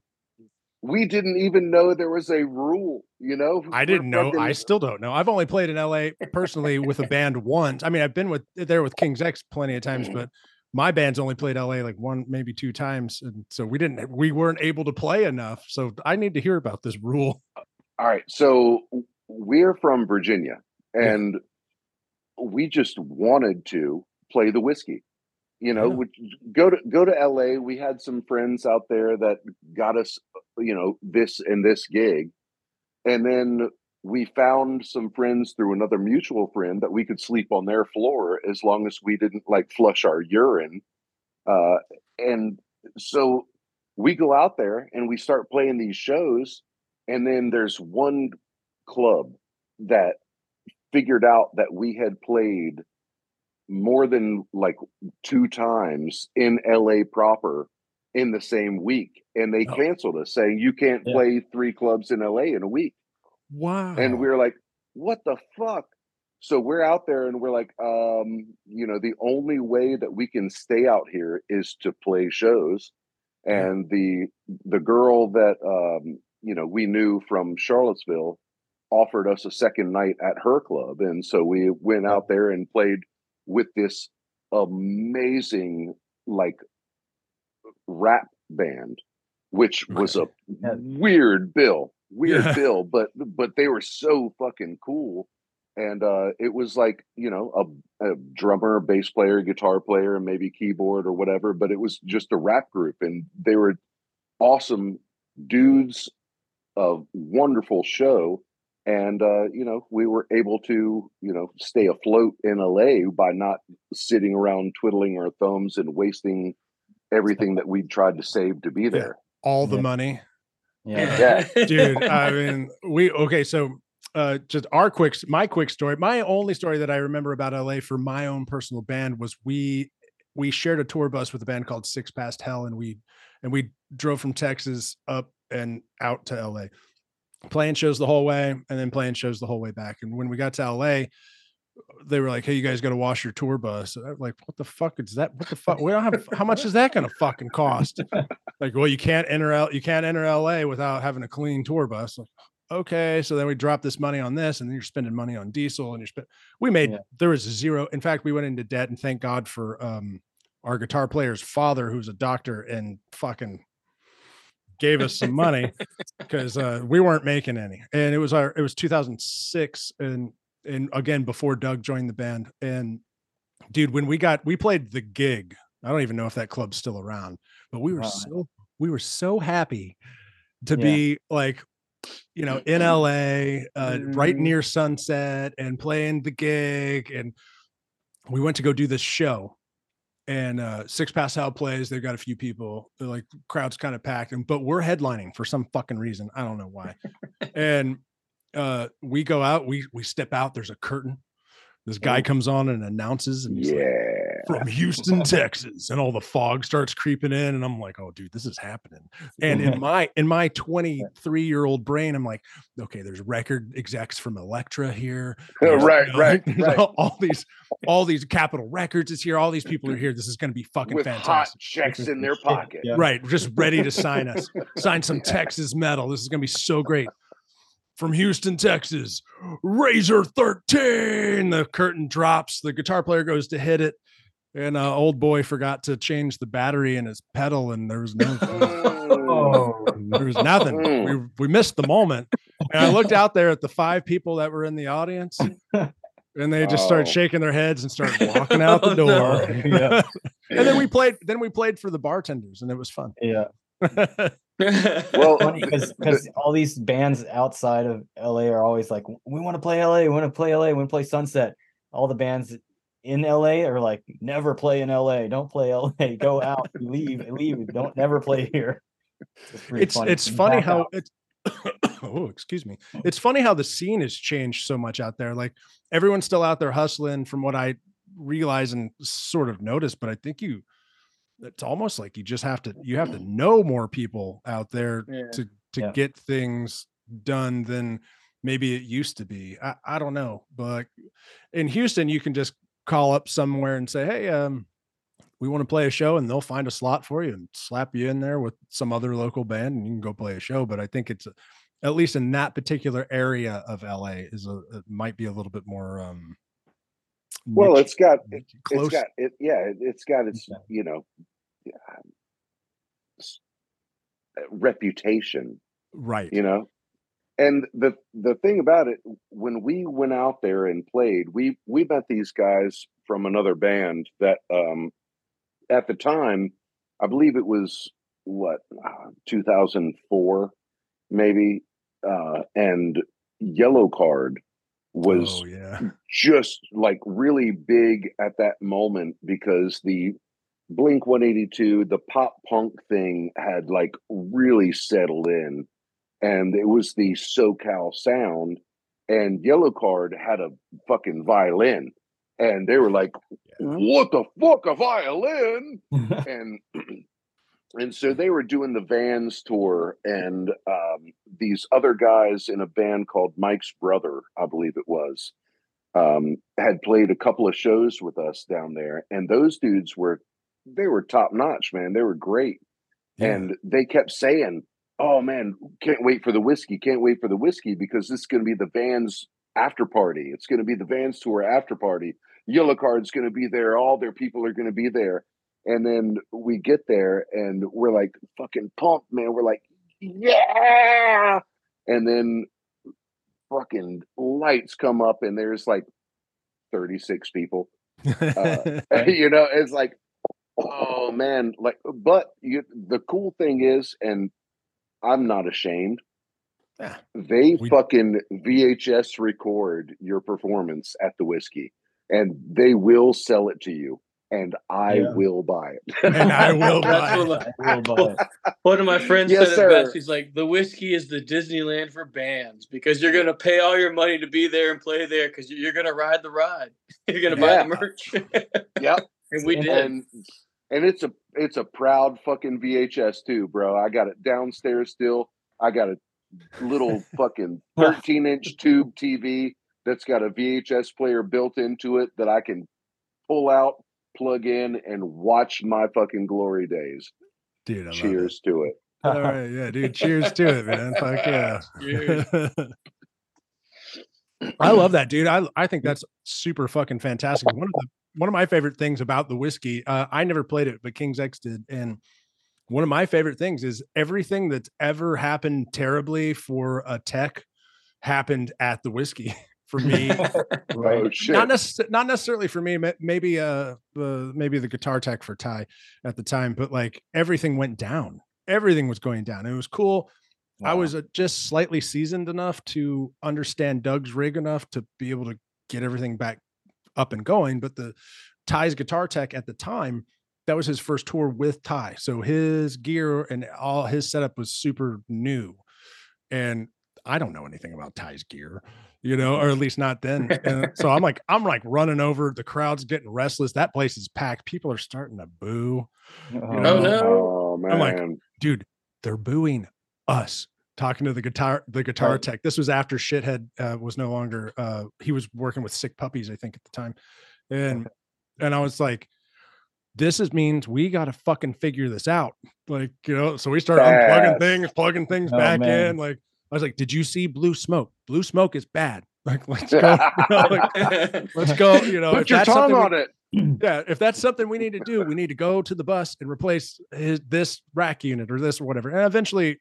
[SPEAKER 4] we didn't even know there was a rule, you know.
[SPEAKER 1] I didn't know. I still don't know. I've only played in LA personally with a band once. I mean, I've been with there with King's X plenty of times, but my band's only played LA like one, maybe two times, and so we didn't. We weren't able to play enough. So I need to hear about this rule.
[SPEAKER 4] All right, so we're from Virginia,
[SPEAKER 1] Yeah.
[SPEAKER 4] and we just wanted to play the whiskey. You know,
[SPEAKER 1] Yeah.
[SPEAKER 4] which, go to go to LA. We had some friends out there that got us, you know, this and this gig, and then we found some friends through another mutual friend that we could sleep on their floor as long as we didn't like flush our urine. Uh, and so we go out there and we start playing these shows and then there's one club that figured out that we had played more than like two times in LA proper in the same week and they
[SPEAKER 1] Oh.
[SPEAKER 4] canceled us saying you can't
[SPEAKER 2] Yeah.
[SPEAKER 4] play three clubs in LA in a week
[SPEAKER 1] Wow.
[SPEAKER 4] and we were like what the fuck so we're out there and we're like um you know the only way that we can stay out here is to play shows and the the girl that um you know we knew from Charlottesville offered us a second night at her club. And so we went out there and played with this amazing like rap band which was a
[SPEAKER 2] Yeah.
[SPEAKER 4] weird bill weird
[SPEAKER 1] Yeah.
[SPEAKER 4] bill but but they were so fucking cool. And uh it was like you know a, a drummer bass player guitar player and maybe keyboard or whatever but it was just a rap group. And they were awesome dudes a wonderful show and uh you know we were able to you know stay afloat in LA by not sitting around twiddling our thumbs and wasting everything that we'd tried to save to be there
[SPEAKER 1] all the
[SPEAKER 2] Yeah.
[SPEAKER 1] money.
[SPEAKER 2] Yeah.
[SPEAKER 4] Yeah.
[SPEAKER 1] dude i mean we okay so uh just our quick my quick story my only story that i remember about la for my own personal band was we we shared a tour bus with a band called six past hell and we and we drove from texas up and out to la playing shows the whole way and then playing shows the whole way back. And when we got to la they were like hey you guys got to wash your tour bus. I'm like what the fuck is that? What the fuck? We don't have how much is that gonna fucking cost? Like well you can't enter out you can't enter la without having a clean tour bus. Like, okay. So then we drop this money on this and then you're spending money on diesel and you're spend we made
[SPEAKER 2] Yeah.
[SPEAKER 1] there was zero in fact we went into debt and thank god for um our guitar player's father who's a doctor and fucking gave us some money because uh we weren't making any and it was our it was 2006 and and again before doug joined the band and dude when we got we played the gig i don't even know if that club's still around but we were
[SPEAKER 2] Wow.
[SPEAKER 1] so we were so happy to
[SPEAKER 2] Yeah.
[SPEAKER 1] be like you know in la uh, right
[SPEAKER 3] Mhm.
[SPEAKER 1] near sunset and playing the gig and we went to go do this show and uh six past hell plays they've got a few people they're like crowd's kind of packed and but we're headlining for some fucking reason i don't know why. And uh we go out we we step out there's a curtain. This guy comes on and announces and he's like,
[SPEAKER 4] yeah
[SPEAKER 1] from Houston, Texas, and all the fog starts creeping in, and I'm like, "Oh, dude, this is happening." And in my in my 23 year old brain, I'm like, "Okay, there's record execs from Elektra here, there's,
[SPEAKER 4] right
[SPEAKER 1] you know,
[SPEAKER 4] right
[SPEAKER 1] there's
[SPEAKER 4] right
[SPEAKER 1] all, all these all these Capitol Records is here, all these people are here. This is going to be fucking
[SPEAKER 4] with hot
[SPEAKER 1] fantastic."
[SPEAKER 4] checks in their pocket
[SPEAKER 2] yeah.
[SPEAKER 1] Right, just ready to sign us, sign some Texas metal. This is going to be so great. From Houston, Texas, Razr 13. The curtain drops. The guitar player goes to hit it, and uh, old boy forgot to change the battery in his pedal, and there was no,
[SPEAKER 2] Oh,
[SPEAKER 1] there was nothing. We we missed the moment. And I looked out there at the five people that were in the audience, and they just started
[SPEAKER 4] Oh.
[SPEAKER 1] shaking their heads and started walking out the
[SPEAKER 3] Oh,
[SPEAKER 1] door.
[SPEAKER 2] yeah,
[SPEAKER 1] and then we played. Then we played for the bartenders, and it was fun.
[SPEAKER 2] yeah.
[SPEAKER 4] well
[SPEAKER 2] Funny because because all these bands outside of LA are always like, we want to play LA, we want to play LA, we want to play Sunset. All the bands in LA are like, never play in LA, don't play LA, go out, leave, leave, don't never play here. It's pretty
[SPEAKER 1] it's it's funny how
[SPEAKER 2] out.
[SPEAKER 1] it's oh excuse me it's funny how the scene has changed so much out there like everyone's still out there hustling from what i realize and sort of notice but i think you it's almost like you just have to you have to know more people out there
[SPEAKER 3] Yeah.
[SPEAKER 1] to to
[SPEAKER 2] Yeah.
[SPEAKER 1] get things done than maybe it used to be I, I don't know but in houston you can just call up somewhere and say hey um we want to play a show and they'll find a slot for you and slap you in there with some other local band and you can go play a show but i think it's at least in that particular area of la is a it might be a little bit more um
[SPEAKER 4] well it's got
[SPEAKER 1] niche-
[SPEAKER 4] it's
[SPEAKER 1] close.
[SPEAKER 4] got it yeah it, it's got its
[SPEAKER 2] Okay.
[SPEAKER 4] you know yeah, s- uh, reputation
[SPEAKER 1] right.
[SPEAKER 4] you know and the the thing about it when we went out there and played we we met these guys from another band that um at the time i believe it was what uh, 2004 maybe uh and yellowcard was
[SPEAKER 1] oh yeah
[SPEAKER 4] just like really big at that moment because the Blink 182, the pop punk thing had like really settled in. And it was the SoCal Sound, and Yellowcard had a fucking violin, and they were like, "What the fuck, a violin?" and and so they were doing the Vans tour, and um, these other guys in a band called Mike's Brother, I believe it was, um, had played a couple of shows with us down there, and those dudes were they were top notch, man. They were great,
[SPEAKER 1] Yeah.
[SPEAKER 4] and they kept saying, "Oh man, can't wait for the whiskey! Can't wait for the whiskey because this is going to be the Vans after party. It's going to be the Vans tour after party. Yellowcard's going to be there. All their people are going to be there." And then we get there and we're like fucking pumped, man. We're like, yeah. And then fucking lights come up and there's like 36 people. Uh, you know, it's like, oh man, like, but you, the cool thing is, and I'm not ashamed.
[SPEAKER 1] Yeah.
[SPEAKER 4] They
[SPEAKER 1] We-
[SPEAKER 4] fucking VHS record your performance at the whiskey, and they will sell it to you, and I
[SPEAKER 2] Yeah.
[SPEAKER 4] will buy it.
[SPEAKER 1] and I will
[SPEAKER 3] That's
[SPEAKER 1] buy.
[SPEAKER 3] what
[SPEAKER 1] it.
[SPEAKER 3] my-
[SPEAKER 2] I will buy it.
[SPEAKER 3] One of my friends
[SPEAKER 4] Yes,
[SPEAKER 3] said it best. He's like, "The whiskey is the Disneyland for bands because you're gonna pay all your money to be there and play there because you're gonna ride the ride. You're gonna buy the merch."
[SPEAKER 4] Yep.
[SPEAKER 3] and we did.
[SPEAKER 4] and and it's a it's a proud fucking VHS too, bro. I got it downstairs still. I got a little fucking 13 inch tube TV that's got a VHS player built into it that I can pull out, plug in, and watch my fucking glory days.
[SPEAKER 1] Dude, I love it.
[SPEAKER 4] Cheers to it.
[SPEAKER 1] All right, yeah, dude. Cheers to it, man. Fuck yeah. I love that, dude. I I think that's super fucking fantastic. One of the one of my favorite things about the whiskey, uh, I never played it, but King's X did, and one of my favorite things is everything that's ever happened terribly for a tech happened at the whiskey for me.
[SPEAKER 2] Right.
[SPEAKER 4] Oh shit.
[SPEAKER 1] not necess- not necessarily for me. Maybe uh, the maybe the guitar tech for Ty at the time, but like everything went down. Everything was going down. It was cool. I was uh, just slightly seasoned enough to understand Doug's rig enough to be able to get everything back up and going. But the Ty's guitar tech at the time, that was his first tour with Ty. So his gear and all his setup was super new. And I don't know anything about Ty's gear, you know, or at least not then. And so I'm like, I'm like running over. The crowd's getting restless. That place is packed. People are starting to boo.
[SPEAKER 2] Oh,
[SPEAKER 3] Oh, no.
[SPEAKER 4] Oh man.
[SPEAKER 1] I'm like, dude, they're booing us talking to the guitar the guitar
[SPEAKER 2] Right.
[SPEAKER 1] tech. This was after shithead uh, was no longer uh he was working with sick puppies, I think, at the time. And and I was like, this is means we gotta fucking figure this out. Like, you know, so we started unplugging things, plugging things
[SPEAKER 2] Oh,
[SPEAKER 1] back
[SPEAKER 2] man.
[SPEAKER 1] in. Like, I was like, did you see blue smoke? Blue smoke is bad. Like, let's go. you know, like, let's go. You know,
[SPEAKER 4] Put your
[SPEAKER 1] that's
[SPEAKER 4] tongue
[SPEAKER 1] something we-
[SPEAKER 4] on it.
[SPEAKER 1] Yeah, if that's something we need to do, we need to go to the bus and replace his, this rack unit or this or whatever. And eventually,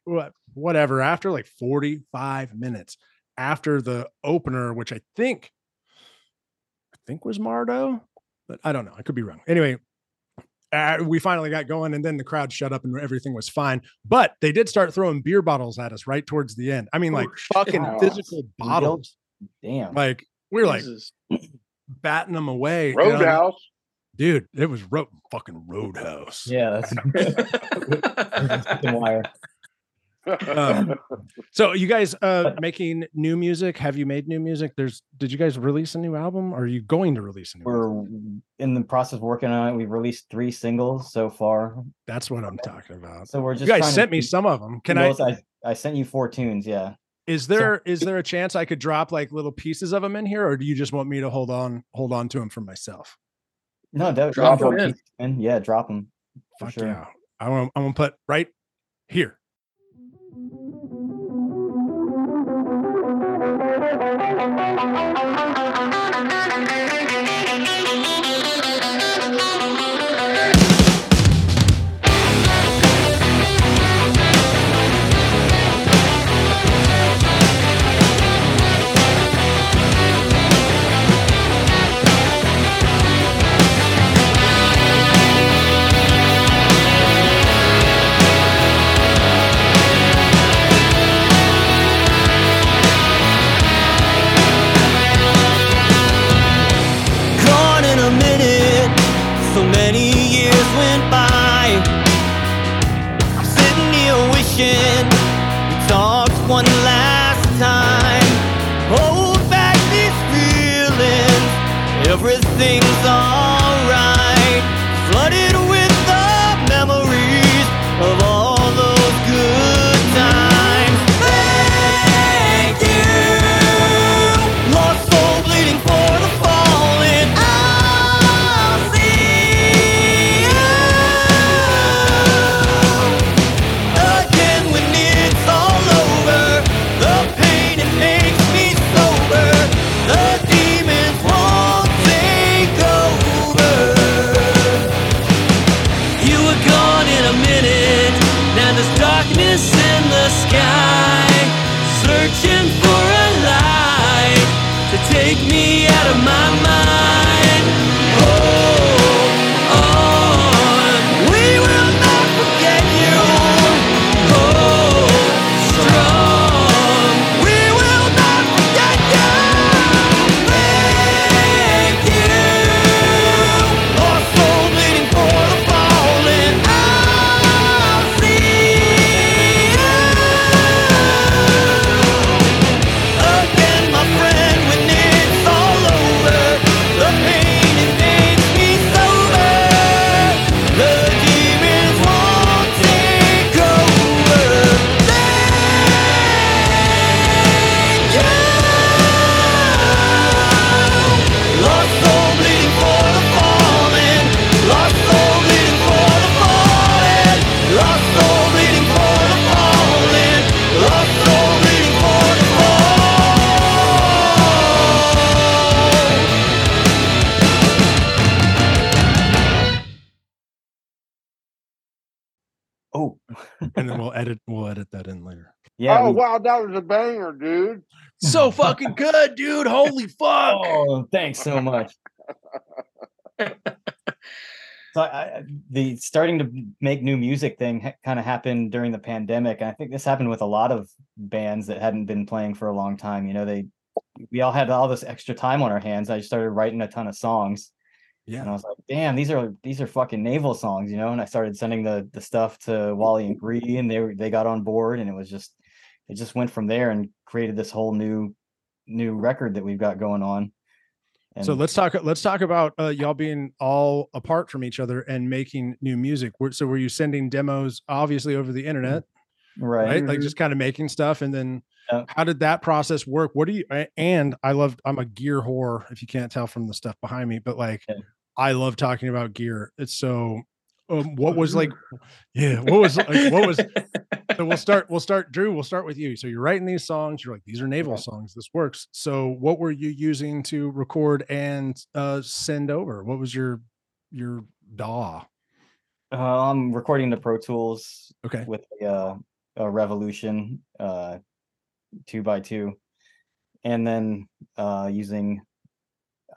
[SPEAKER 1] whatever, after like 45 minutes after the opener, which I think, I think was Mardo, but I don't know. I could be wrong. Anyway, uh, we finally got going and then the crowd shut up and everything was fine. But they did start throwing beer bottles at us right towards the end. I mean, like
[SPEAKER 3] Oh,
[SPEAKER 1] fucking
[SPEAKER 2] Wow.
[SPEAKER 1] physical bottles.
[SPEAKER 2] Damn.
[SPEAKER 1] Like, we were like
[SPEAKER 3] Jesus.
[SPEAKER 1] Batting them away.
[SPEAKER 4] Roadhouse.
[SPEAKER 1] dude it was ro- fucking roadhouse
[SPEAKER 2] yeah, that's fucking wire.
[SPEAKER 1] Um, so you guys uh making new music have you made new music there's did you guys release a new album or are you going to release a new album?
[SPEAKER 2] We're in the process of working on it. We've released three singles so far.
[SPEAKER 1] that's what i'm talking about
[SPEAKER 2] So we're just
[SPEAKER 1] you guys
[SPEAKER 2] trying to
[SPEAKER 1] sent me some of them can i
[SPEAKER 2] I I sent you four tunes, yeah.
[SPEAKER 1] Is there is there a chance i could drop like little pieces of them in here or do you just want me to hold on hold on to them for myself
[SPEAKER 2] No, that
[SPEAKER 3] Drop
[SPEAKER 2] drop
[SPEAKER 3] 'em in.
[SPEAKER 2] in. Yeah, drop them. For
[SPEAKER 1] Fuck
[SPEAKER 2] sure.
[SPEAKER 1] yeah i want i'm gonna put right here and then we'll edit we'll edit that in later.
[SPEAKER 2] yeah.
[SPEAKER 4] oh
[SPEAKER 2] we-
[SPEAKER 4] wow, that was a banger, dude.
[SPEAKER 1] So fucking good, dude. Holy fuck.
[SPEAKER 2] Oh, thanks so much. so I, I, the starting to make new music thing ha- kind of happened during the pandemic, and I think this happened with a lot of bands that hadn't been playing for a long time. You know, they we all had all this extra time on our hands. I just started writing a ton of songs, and I was like, "Damn, these are these are fucking navel songs," you know. And I started sending the the stuff to Wally and Gre, and they were they got on board, and it was just it just went from there and created this whole new new record that we've got going on.
[SPEAKER 1] So let's talk let's talk about uh, y'all being all apart from each other and making new music. So were you sending demos obviously over the internet,
[SPEAKER 2] right.
[SPEAKER 1] right? Like just kind of making stuff and then
[SPEAKER 2] Yeah.
[SPEAKER 1] how did that process work? What do you and I love I'm a gear whore if you can't tell from the stuff behind me, but like
[SPEAKER 2] Yeah.
[SPEAKER 1] I love talking about gear. It's so um, what was like yeah, what was like, what was so we'll start we'll start drew we'll start with you. So you're writing these songs you're like these are
[SPEAKER 2] navel
[SPEAKER 1] songs this works. So what were you using to record and uh send over? What was your your daw
[SPEAKER 2] Uh, I'm recording the Pro Tools
[SPEAKER 1] okay.
[SPEAKER 2] with a, uh, a Revolution uh, two by two, and then uh, using.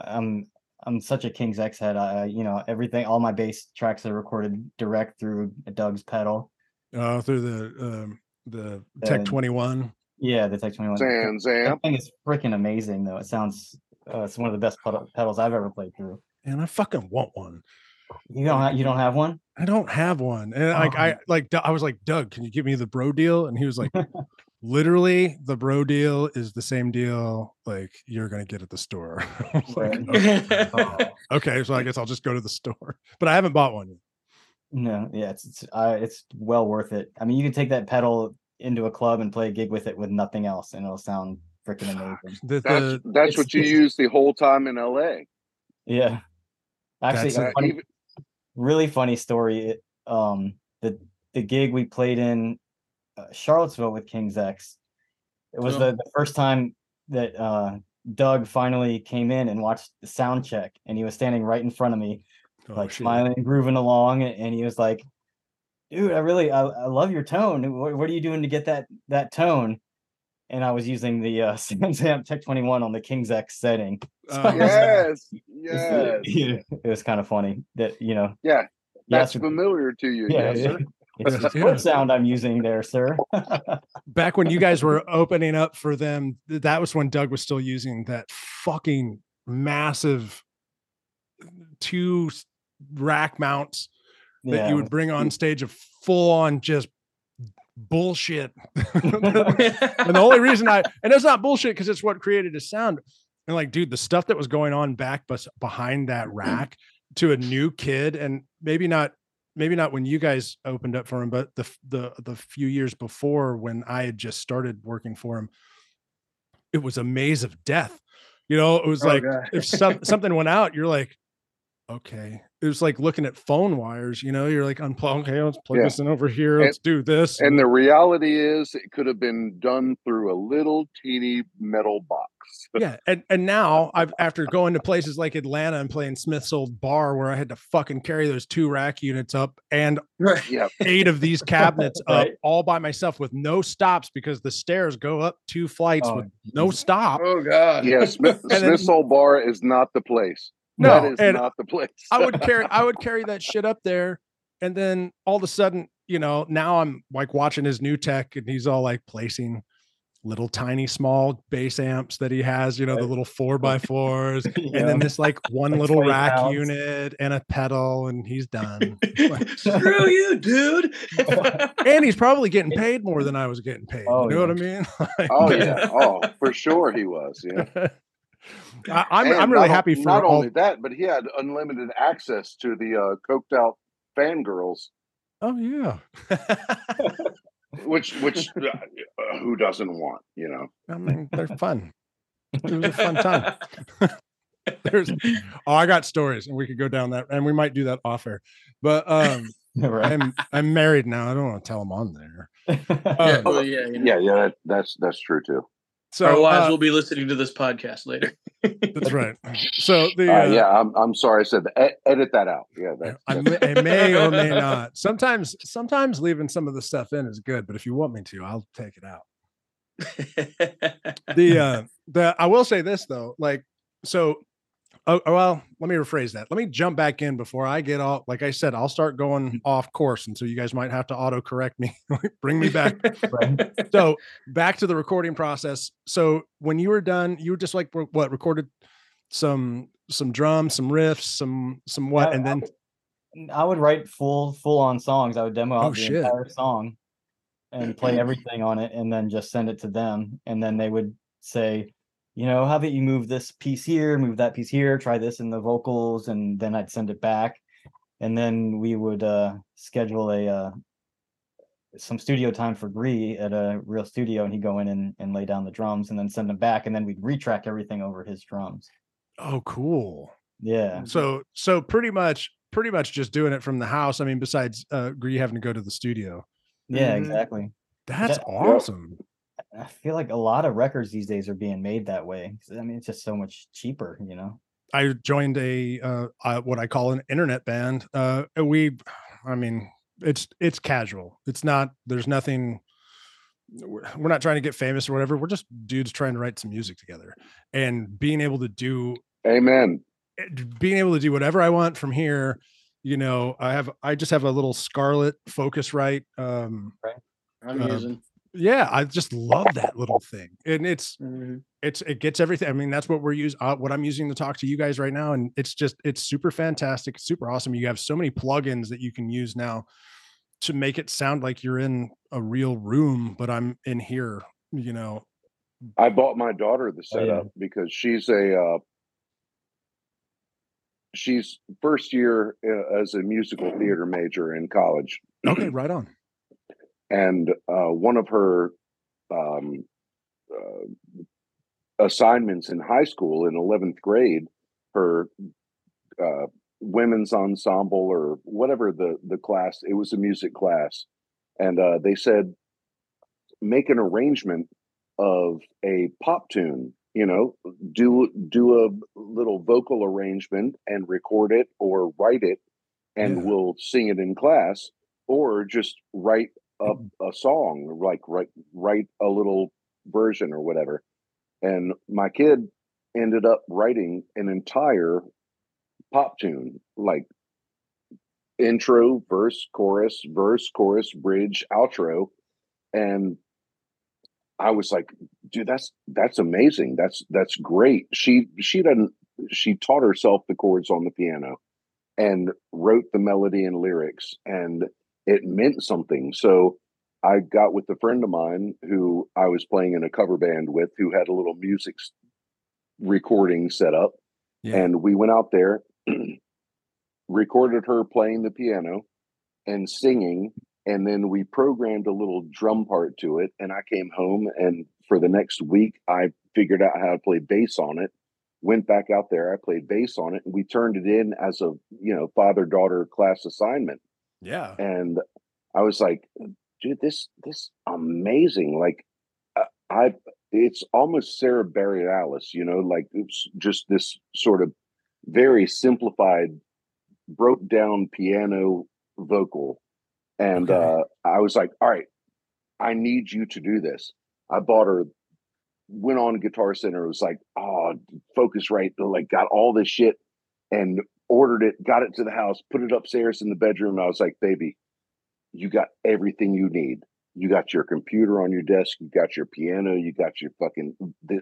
[SPEAKER 2] I'm I'm such a King's X head. I I- you know everything. All my bass tracks are recorded direct through Doug's pedal.
[SPEAKER 1] uh through the um the tech
[SPEAKER 2] Uh,
[SPEAKER 1] 21
[SPEAKER 2] Yeah, the Tech Twenty One.
[SPEAKER 4] Sans
[SPEAKER 2] That
[SPEAKER 4] amp.
[SPEAKER 2] thing is freaking amazing, though. It sounds. Uh, it's one of the best pedal, pedals I've ever played through.
[SPEAKER 1] and i fucking want one
[SPEAKER 2] You don't. Ha- you don't have one?
[SPEAKER 1] i don't have one and like i like i was like doug can you give me the bro deal and he was like literally the bro deal is the same deal like you're gonna get at the store like, "Okay."
[SPEAKER 2] Oh.
[SPEAKER 1] okay so i guess i'll just go to the store but i haven't bought one yet
[SPEAKER 2] No, yeah, it's it's uh, it's well worth it. I mean, you can take that pedal into a club and play a gig with it with nothing else, and it'll sound freaking amazing.
[SPEAKER 1] the,
[SPEAKER 4] That's
[SPEAKER 1] the
[SPEAKER 4] that's
[SPEAKER 2] it's-
[SPEAKER 4] what you use the whole time in LA.
[SPEAKER 2] Yeah, actually,
[SPEAKER 1] That's
[SPEAKER 2] a
[SPEAKER 4] Uh,
[SPEAKER 2] funny-
[SPEAKER 4] even-
[SPEAKER 2] really funny story. Um, the the gig we played in uh, Charlottesville with King's X. It was
[SPEAKER 3] Oh.
[SPEAKER 2] the, the first time that uh, Doug finally came in and watched the sound check, and he was standing right in front of me,
[SPEAKER 1] oh,
[SPEAKER 2] like
[SPEAKER 1] shit.
[SPEAKER 2] smiling, grooving along, and he was like, "Dude, I really, I, I love your tone. What, what are you doing to get that that tone?" And I was using the uh, SansAmp Tech Twenty One on the King's X setting. So
[SPEAKER 1] Uh,
[SPEAKER 2] I
[SPEAKER 4] yes,
[SPEAKER 2] it's-
[SPEAKER 4] yes,
[SPEAKER 2] it was kind of funny that you know.
[SPEAKER 4] yeah. That's
[SPEAKER 2] yes,
[SPEAKER 4] familiar to you,
[SPEAKER 2] yeah,
[SPEAKER 4] yes, sir.
[SPEAKER 2] It's the
[SPEAKER 1] Yeah.
[SPEAKER 2] sound I'm using there, sir.
[SPEAKER 1] back when you guys were opening up for them that was when doug was still using that fucking massive two rack mounts that
[SPEAKER 2] yeah,
[SPEAKER 1] you would bring on stage of full on just bullshit and the only reason I and it's not bullshit because it's what created a sound. And like, dude, the stuff that was going on back behind that mm. rack to a new kid, and maybe not, maybe not when you guys opened up for him, but the the the few years before when I had just started working for him, it was a maze of death. You know, it was
[SPEAKER 3] Oh,
[SPEAKER 1] like if some, something went out, you're like, okay. It was like looking at phone wires. You know, you're like, unplug. Okay, let's plug
[SPEAKER 4] Yeah.
[SPEAKER 1] this in over here.
[SPEAKER 4] And-
[SPEAKER 1] Let's do this.
[SPEAKER 4] And the reality is, it could have been done through a little teeny metal box.
[SPEAKER 1] yeah and and now i've after going to places like atlanta and playing smith's old bar where i had to fucking carry those two rack units up and
[SPEAKER 3] right.
[SPEAKER 1] Eight of these cabinets up all by myself with no stops because the stairs go up two flights
[SPEAKER 2] Oh,
[SPEAKER 1] with no
[SPEAKER 2] Jesus.
[SPEAKER 1] stop
[SPEAKER 3] Oh God.
[SPEAKER 4] yeah. Smith, Smith's Olde Bar is not the place.
[SPEAKER 1] No,
[SPEAKER 4] that is
[SPEAKER 1] and
[SPEAKER 4] not the place.
[SPEAKER 1] i would carry i would carry that shit up there and then all of a sudden you know now i'm like watching his new tech and he's all like placing little tiny small bass amps that he has you know the little four by fours and then this like one
[SPEAKER 2] Like
[SPEAKER 1] little rack
[SPEAKER 2] pounds.
[SPEAKER 1] unit and a pedal and he's done
[SPEAKER 3] Screw you, dude.
[SPEAKER 1] and he's probably getting paid more than i was getting paid
[SPEAKER 2] Oh,
[SPEAKER 1] you know what i mean Like,
[SPEAKER 4] oh yeah, oh for sure he was. Yeah,
[SPEAKER 1] I, i'm, I'm really
[SPEAKER 4] not
[SPEAKER 1] happy for
[SPEAKER 4] not
[SPEAKER 1] all
[SPEAKER 4] only that, but he had unlimited access to the uh, coked out fangirls,
[SPEAKER 1] oh yeah
[SPEAKER 4] which which uh, uh, who doesn't want? You know.
[SPEAKER 1] i mean they're fun it was a fun time there's oh i got stories and we could go down that and we might do that off air but um
[SPEAKER 2] right.
[SPEAKER 1] i'm i'm married now i don't want to tell them on there
[SPEAKER 3] yeah,
[SPEAKER 1] Um,
[SPEAKER 3] well, yeah, you know.
[SPEAKER 4] Yeah, yeah, that, that's that's true too.
[SPEAKER 1] So
[SPEAKER 3] Our wives
[SPEAKER 1] uh,
[SPEAKER 3] will be listening to this podcast later.
[SPEAKER 1] that's right. So the
[SPEAKER 4] Uh,
[SPEAKER 1] uh,
[SPEAKER 4] yeah, I'm, I'm sorry. I said that. E- edit that out. Yeah,
[SPEAKER 1] Yeah,
[SPEAKER 4] that,
[SPEAKER 1] I
[SPEAKER 4] that's-
[SPEAKER 1] may, I may or may not. Sometimes, sometimes leaving some of the stuff in is good, but if you want me to, I'll take it out. The uh, the I will say this though, like so. Oh oh, well, let me rephrase that. Let me jump back in before I get all. Like I said, I'll start going mm. off course, and so you guys might have to auto correct me, bring me back. So back to the recording process. So when you were done, you were just like what recorded some some drums, some riffs, some some what, and then
[SPEAKER 2] I would write full full on songs. I would demo out
[SPEAKER 1] Oh,
[SPEAKER 2] the
[SPEAKER 1] shit.
[SPEAKER 2] entire song and play everything on it and then just send it to them. And then they would say, you know, how about you move this piece here, move that piece here, try this in the vocals, and then I'd send it back. And then we would uh schedule a uh some studio time for Gre at a real studio and he'd go in and, and lay down the drums and then send them back and then we'd retrack everything over his drums.
[SPEAKER 1] oh, cool.
[SPEAKER 2] Yeah.
[SPEAKER 1] So so pretty much pretty much just doing it from the house. I mean, besides uh Gre having to go to the studio.
[SPEAKER 2] Yeah,
[SPEAKER 3] Mhm.
[SPEAKER 2] exactly.
[SPEAKER 1] That's
[SPEAKER 2] That-
[SPEAKER 1] awesome.
[SPEAKER 2] I feel like a lot of records these days are being made that way. I mean, it's just so much cheaper, you know.
[SPEAKER 1] I joined a uh, uh what I call an internet band. Uh we I mean, it's it's casual. It's not there's nothing we're we're not trying to get famous or whatever. We're just dudes trying to write some music together and being able to do
[SPEAKER 4] Amen.
[SPEAKER 1] eh, being able to do whatever I want from here. You know, I have I just have a little Scarlett Focusrite um
[SPEAKER 3] I'm
[SPEAKER 1] Uh,
[SPEAKER 3] using.
[SPEAKER 1] Yeah i just love that little thing and it's
[SPEAKER 3] Mhm.
[SPEAKER 1] it's it gets everything i mean that's what we're using uh, what i'm using to talk to you guys right now and it's just it's super fantastic super awesome you have so many plugins that you can use now to make it sound like you're in a real room but i'm in here you know
[SPEAKER 4] I bought my daughter the
[SPEAKER 2] Oh, yeah.
[SPEAKER 4] setup because she's a uh, she's first year uh, as a musical theater major in college,
[SPEAKER 1] okay right on
[SPEAKER 4] and uh, one of her um, uh, assignments in high school in eleventh grade, her uh, women's ensemble or whatever the the class it was a music class, and uh, they said make an arrangement of a pop tune you know do do a little vocal arrangement and record it or write it and
[SPEAKER 1] Yeah.
[SPEAKER 4] we'll sing it in class or just write a, a song like write write a little version or whatever and my kid ended up writing an entire pop tune like intro verse chorus verse chorus bridge outro and I was like, dude, that's that's amazing. That's that's great. She she doesn't she taught herself the chords on the piano and wrote the melody and lyrics and it meant something. So I got with a friend of mine who I was playing in a cover band with who had a little music recording set up
[SPEAKER 1] Yeah.
[SPEAKER 4] and we went out there recorded her playing the piano and singing and then we programmed a little drum part to it and i came home and for the next week i figured out how to play bass on it went back out there i played bass on it and we turned it in as a you know father daughter class assignment
[SPEAKER 1] yeah.
[SPEAKER 4] And i was like dude this this amazing. Like uh, i it's almost Sara Bareilles you know like it's just this sort of very simplified broke down piano vocal. And
[SPEAKER 1] Okay.
[SPEAKER 4] uh i was like all right i need you to do this. I bought her went on guitar center it was like oh Focusrite like got all this shit and ordered it got it to the house put it upstairs in the bedroom i was like baby you got everything you need you got your computer on your desk you got your piano you got your fucking the,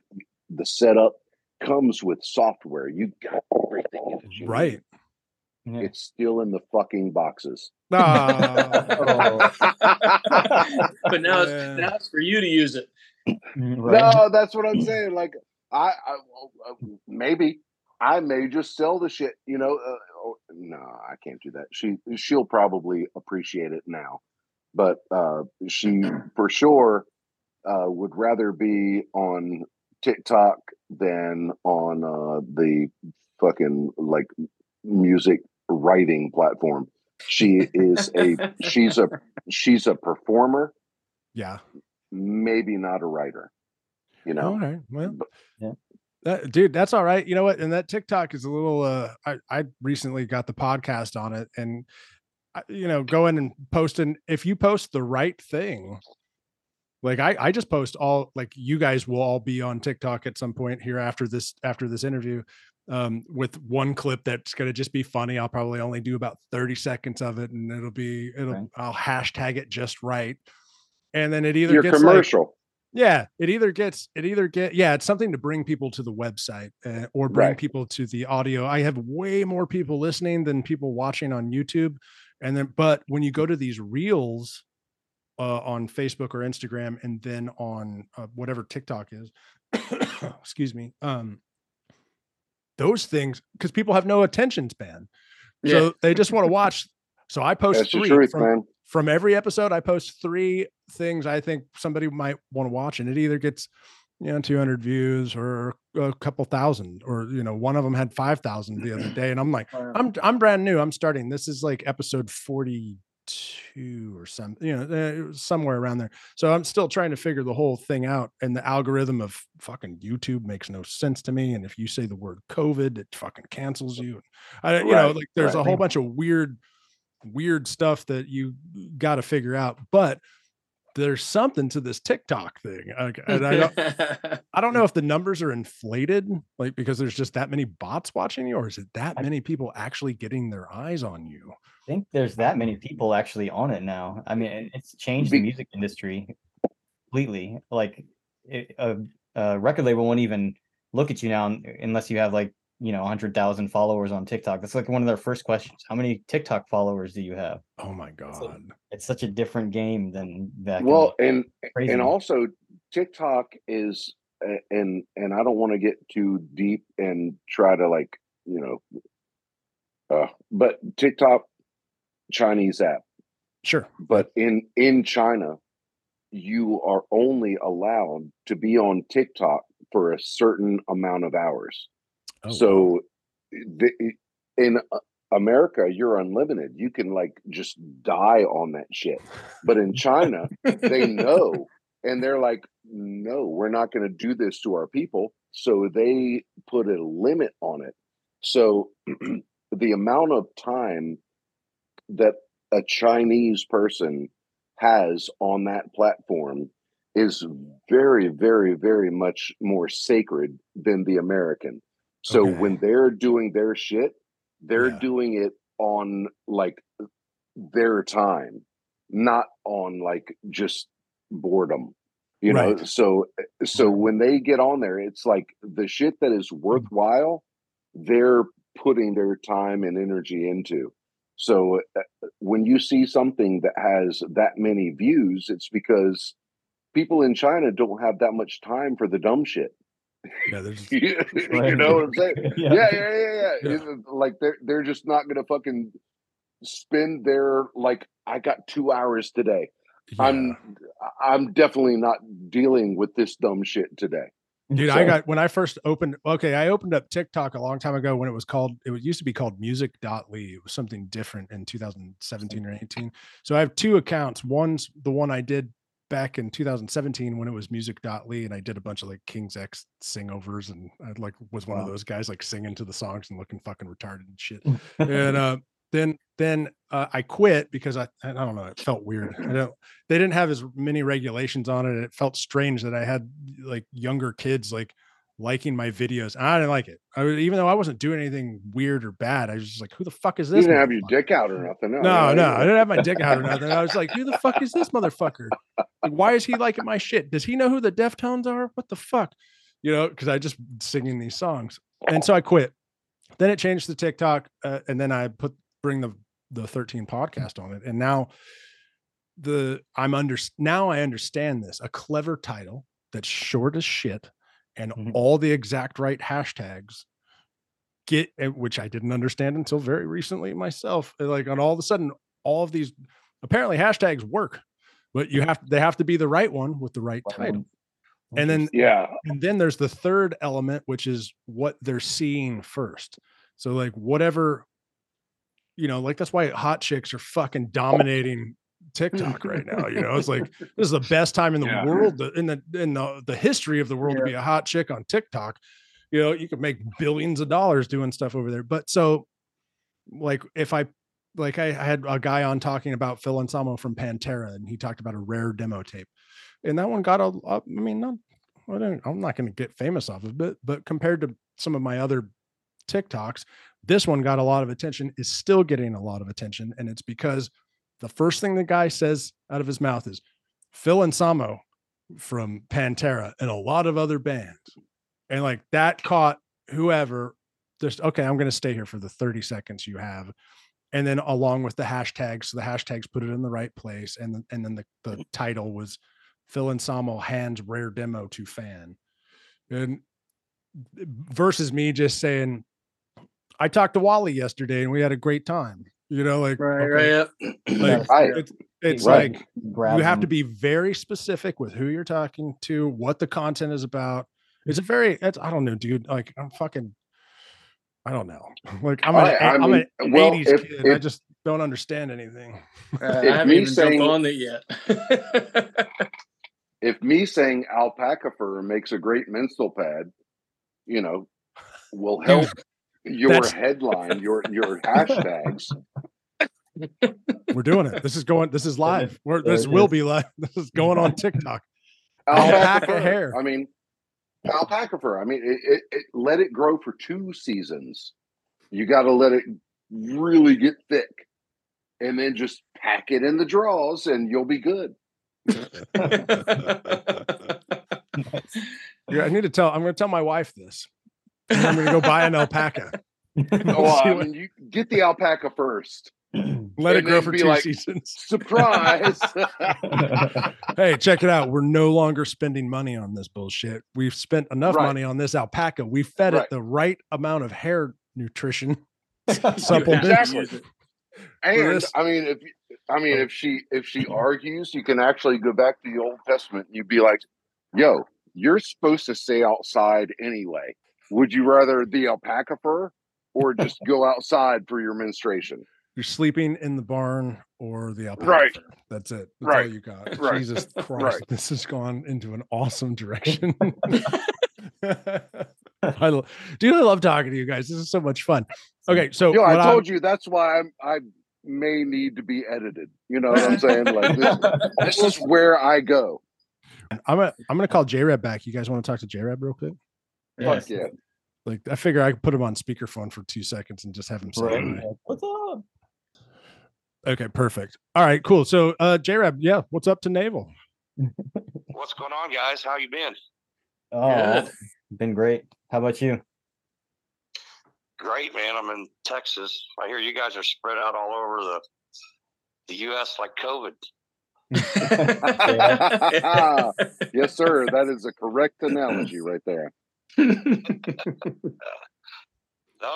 [SPEAKER 4] the setup comes with software you got everything that you need.
[SPEAKER 1] right
[SPEAKER 2] Yeah.
[SPEAKER 4] it's still in the fucking boxes
[SPEAKER 1] Ah,
[SPEAKER 3] but now
[SPEAKER 1] Yeah.
[SPEAKER 3] it's now it's for you to use it.
[SPEAKER 2] Right.
[SPEAKER 4] No, that's what I'm saying. Like, I, I uh, maybe I may just sell the shit. You know, uh, oh, no, I can't do that. She she'll probably appreciate it now, but uh, she for sure uh, would rather be on TikTok than on uh, the fucking like music writing platform. She is a she's a she's a performer,
[SPEAKER 1] yeah
[SPEAKER 4] maybe not a writer. You know,
[SPEAKER 1] Okay. Well,
[SPEAKER 4] But-
[SPEAKER 2] Yeah.
[SPEAKER 1] That, dude, that's all right. You know what? And that TikTok is a little. uh I I recently got the podcast on it, and you know, going and posting. If you post the right thing, like I I just post all like you guys will all be on TikTok at some point here after this after this interview. Um, with one clip that's gonna just be funny. I'll probably only do about 30 seconds of it, and it'll be it'll. I'll hashtag it just right. And then it either
[SPEAKER 4] your
[SPEAKER 1] gets
[SPEAKER 4] commercial.
[SPEAKER 1] Yeah, it either gets it either get yeah, it's something to bring people to the website uh, or bring
[SPEAKER 4] Right.
[SPEAKER 1] people to the audio. I have way more people listening than people watching on YouTube, and then but when you go to these reels uh, on Facebook or Instagram, and then on uh, whatever TikTok is, excuse me, um, those things because people have no attention span,
[SPEAKER 3] Yeah.
[SPEAKER 1] so they just want to watch. So I post
[SPEAKER 4] That's the
[SPEAKER 1] three
[SPEAKER 4] truth,
[SPEAKER 1] from,
[SPEAKER 4] man.
[SPEAKER 1] From every episode, I post three things I think somebody might want to watch, and it either gets you know 200 views or a couple thousand, or you know one of them had 5,000 the other day, and I'm like, I'm I'm brand new. I'm starting. This is like episode 42 or something, you know, uh, somewhere around there. So I'm still trying to figure the whole thing out. And the algorithm of fucking YouTube makes no sense to me. And if you say the word COVID, it fucking cancels you. I, you know, like there's a whole bunch of weird, weird stuff that you got to figure out. But there's something to this TikTok thing. like, And I don't, I don't know if the numbers are inflated, like because there's just that many bots watching you, or is it that many people actually getting their eyes on you?
[SPEAKER 2] I think there's that many people actually on it now. I mean, it's changed the music industry completely. Like, it, a, a record label won't even look at you now unless you have like you know 100,000 followers on TikTok. That's like one of their first questions. How many TikTok followers do you have?
[SPEAKER 1] Oh my god!
[SPEAKER 2] It's such a different game than back.
[SPEAKER 4] Well, and
[SPEAKER 2] crazy.
[SPEAKER 4] and also TikTok is and and I don't want to get too deep and try to like you know, uh, but TikTok Chinese app,
[SPEAKER 1] Sure,
[SPEAKER 4] but in in China, you are only allowed to be on TikTok for a certain amount of hours.
[SPEAKER 1] Oh,
[SPEAKER 4] so the, in uh, America, you're unlimited. You can like just die on that shit. But in China, they know and they're like, no, we're not going to do this to our people. So they put a limit on it. So the amount of time that a Chinese person has on that platform is very, very, very much more sacred than the American. So
[SPEAKER 1] Okay.
[SPEAKER 4] when they're doing their shit, they're
[SPEAKER 1] Yeah.
[SPEAKER 4] doing it on like their time, not on like just boredom. You know, so so when they get on there, it's like the shit that is worthwhile, they're putting their time and energy into. So uh, when you see something that has that many views, it's because people in China don't have that much time for the dumb shit.
[SPEAKER 1] Yeah, there's
[SPEAKER 4] you know what I'm saying?
[SPEAKER 2] yeah.
[SPEAKER 4] yeah, yeah, yeah, yeah.
[SPEAKER 1] Yeah.
[SPEAKER 4] Uh, like they're they're just not gonna fucking spend their like. I got two hours today.
[SPEAKER 1] yeah.
[SPEAKER 4] I'm I'm definitely not dealing with this dumb shit today.
[SPEAKER 1] Dude, I got when I first opened. Okay, I opened up TikTok a long time ago when it was called. It used to be called Musical.ly. It was something different in 2017 or 18. So I have two accounts. One's the one I did back in 2017 when it was Musical.ly, and I did a bunch of like King's X singovers, and I like was one of those guys like singing to the songs and looking fucking retarded and shit. and uh, then then uh, I quit because I I don't know it felt weird. I don't they didn't have as many regulations on it. And it felt strange that I had like younger kids like liking my videos. And I didn't like it. I even though I wasn't doing anything weird or bad, I was just like, who the fuck is this?
[SPEAKER 4] You didn't have your dick out or nothing.
[SPEAKER 1] No, no, I didn't have my dick out or nothing. I was like, who the fuck is this motherfucker? Like, why is he liking my shit? Does he know who the Deftones are? What the fuck? You know, because I just singing these songs, and so I quit. Then it changed to TikTok, uh, and then I put bring the the 13 podcast on it, and now the I'm under now I understand this a clever title that's short as shit, and
[SPEAKER 2] Mhm.
[SPEAKER 1] all the exact right hashtags get uh, which I didn't understand until very recently myself. uh, Like on all of a sudden, all of these apparently hashtags work, but you have they have to be the right one with the right title. And then
[SPEAKER 4] Yeah,
[SPEAKER 1] and then there's the third element, which is what they're seeing first. So like whatever, you know, like that's why hot chicks are fucking dominating TikTok right now. You know, it's like this is the best time in the
[SPEAKER 4] Yeah.
[SPEAKER 1] world, to- in the in the the history of the world to be a hot chick on TikTok. You know, you could make billions of dollars doing stuff over there. But so, like, if I like, I, I had a guy on talking about Phil Anselmo from Pantera, and he talked about a rare demo tape, and that one got a. a- I mean, not. I don't, I'm not going to get famous off of it, but compared to some of my other TikToks, this one got a lot of attention. Is still getting a lot of attention, and it's because the first thing the guy says out of his mouth is Phil Anselmo from Pantera and a lot of other bands. And like that caught whoever just okay, I'm going to stay here for the 30 seconds you have. And then along with the hashtags, so the hashtags put it in the right place. And then and then the, the title was Phil Anselmo hands rare demo to fan. And versus me just saying, I talked to Wally yesterday and we had a great time. You know, like
[SPEAKER 3] Right,
[SPEAKER 1] okay,
[SPEAKER 3] right. Yep.
[SPEAKER 1] like,
[SPEAKER 4] I-
[SPEAKER 1] it's, it's
[SPEAKER 2] Right.
[SPEAKER 1] like
[SPEAKER 2] Grab
[SPEAKER 1] you have to be very specific with who you're talking to, what the content is about. It's a very, it's, I don't know, dude. Like I'm fucking, I don't know. Like I'm an,
[SPEAKER 4] I- I
[SPEAKER 1] am
[SPEAKER 4] mean,
[SPEAKER 1] an
[SPEAKER 4] well,
[SPEAKER 1] 80s
[SPEAKER 4] if-
[SPEAKER 1] kid. I just don't understand anything.
[SPEAKER 3] Uh, I
[SPEAKER 4] If
[SPEAKER 3] haven't
[SPEAKER 4] me
[SPEAKER 3] even
[SPEAKER 4] saying-
[SPEAKER 3] jumped on it yet.
[SPEAKER 4] if me saying alpaca fur makes a great menstrual pad, you know, will help your
[SPEAKER 1] that's-
[SPEAKER 4] headline, your your hashtags.
[SPEAKER 1] We're doing it. This is going, this is live. We're, this will be live. This is going on TikTok. Alpaca
[SPEAKER 4] fur.
[SPEAKER 1] hair.
[SPEAKER 4] I mean, alpaca fur. I mean, it, it, it let it grow for two seasons. You got to let it really get thick, and then just pack it in the draws, and you'll be good.
[SPEAKER 1] Yeah, I need to tell, I'm going to tell my wife this. And I'm going to go buy an alpaca.
[SPEAKER 4] Oh,
[SPEAKER 1] See
[SPEAKER 4] I mean, you get the alpaca first.
[SPEAKER 1] Let it grow for two
[SPEAKER 4] like-
[SPEAKER 1] seasons.
[SPEAKER 4] Surprise!
[SPEAKER 1] hey, check it out. We're no longer spending money on this bullshit. We've spent enough
[SPEAKER 4] Right.
[SPEAKER 1] money on this alpaca. We fed
[SPEAKER 4] Right.
[SPEAKER 1] it the right amount of hair nutrition
[SPEAKER 3] You
[SPEAKER 1] supplements.
[SPEAKER 3] have to use it.
[SPEAKER 4] and
[SPEAKER 1] this-
[SPEAKER 4] I mean, if I mean, if she if she argues, you can actually go back to the Old Testament. and You'd be like, "Yo, you're supposed to stay outside anyway. Would you rather the alpaca fur or just go outside for your menstruation?"
[SPEAKER 1] You're sleeping in the barn or the alpaca.
[SPEAKER 4] Right.
[SPEAKER 1] fur. That's it. That's
[SPEAKER 4] Right.
[SPEAKER 1] all you got.
[SPEAKER 4] Right.
[SPEAKER 1] Jesus Christ.
[SPEAKER 4] Right.
[SPEAKER 1] This has gone into an awesome direction. I lo- dude, I love talking to you guys. This is so much fun. Okay, so
[SPEAKER 4] Yo, I
[SPEAKER 1] what I'm-
[SPEAKER 4] told you that's why I'm, I may need to be edited. You know what I'm saying? Like this, this is where I go.
[SPEAKER 1] I'm gonna I'm gonna call J Reb back. You guys want to talk to J Reb real quick?
[SPEAKER 4] Fuck yeah.
[SPEAKER 1] Like I figure I could put him on speakerphone for two seconds and just have him say
[SPEAKER 2] Right.
[SPEAKER 1] hi.
[SPEAKER 2] What's up?
[SPEAKER 1] Okay, perfect. All right, cool. So uh J Reb, yeah, what's up to Navel?
[SPEAKER 5] What's going on, guys? How you been?
[SPEAKER 2] Oh,
[SPEAKER 3] Good.
[SPEAKER 2] been great. How about you?
[SPEAKER 5] Great, man. I'm in Texas. I hear you guys are spread out all over the the U.S. like COVID.
[SPEAKER 4] yes, sir. That is a correct analogy right there.
[SPEAKER 5] No,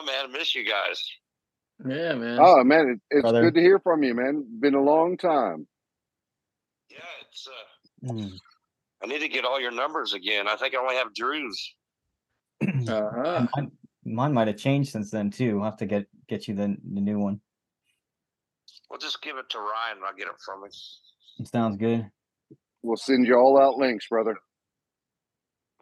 [SPEAKER 5] man, I miss you guys.
[SPEAKER 3] yeah, man.
[SPEAKER 4] Oh man, it, it's
[SPEAKER 2] Brother.
[SPEAKER 4] good to hear from you, man. Been a long time.
[SPEAKER 5] Yeah, it's. Uh,
[SPEAKER 2] Mm.
[SPEAKER 5] I need to get all your numbers again. I think I only have Drew's.
[SPEAKER 3] Uh-huh.
[SPEAKER 2] Mine, mine might have changed since then too. I'll have to get get you the, the new one.
[SPEAKER 5] We'll just give it to Ryan and I'll get it from him.
[SPEAKER 2] Sounds good.
[SPEAKER 4] We'll send you all out links, brother.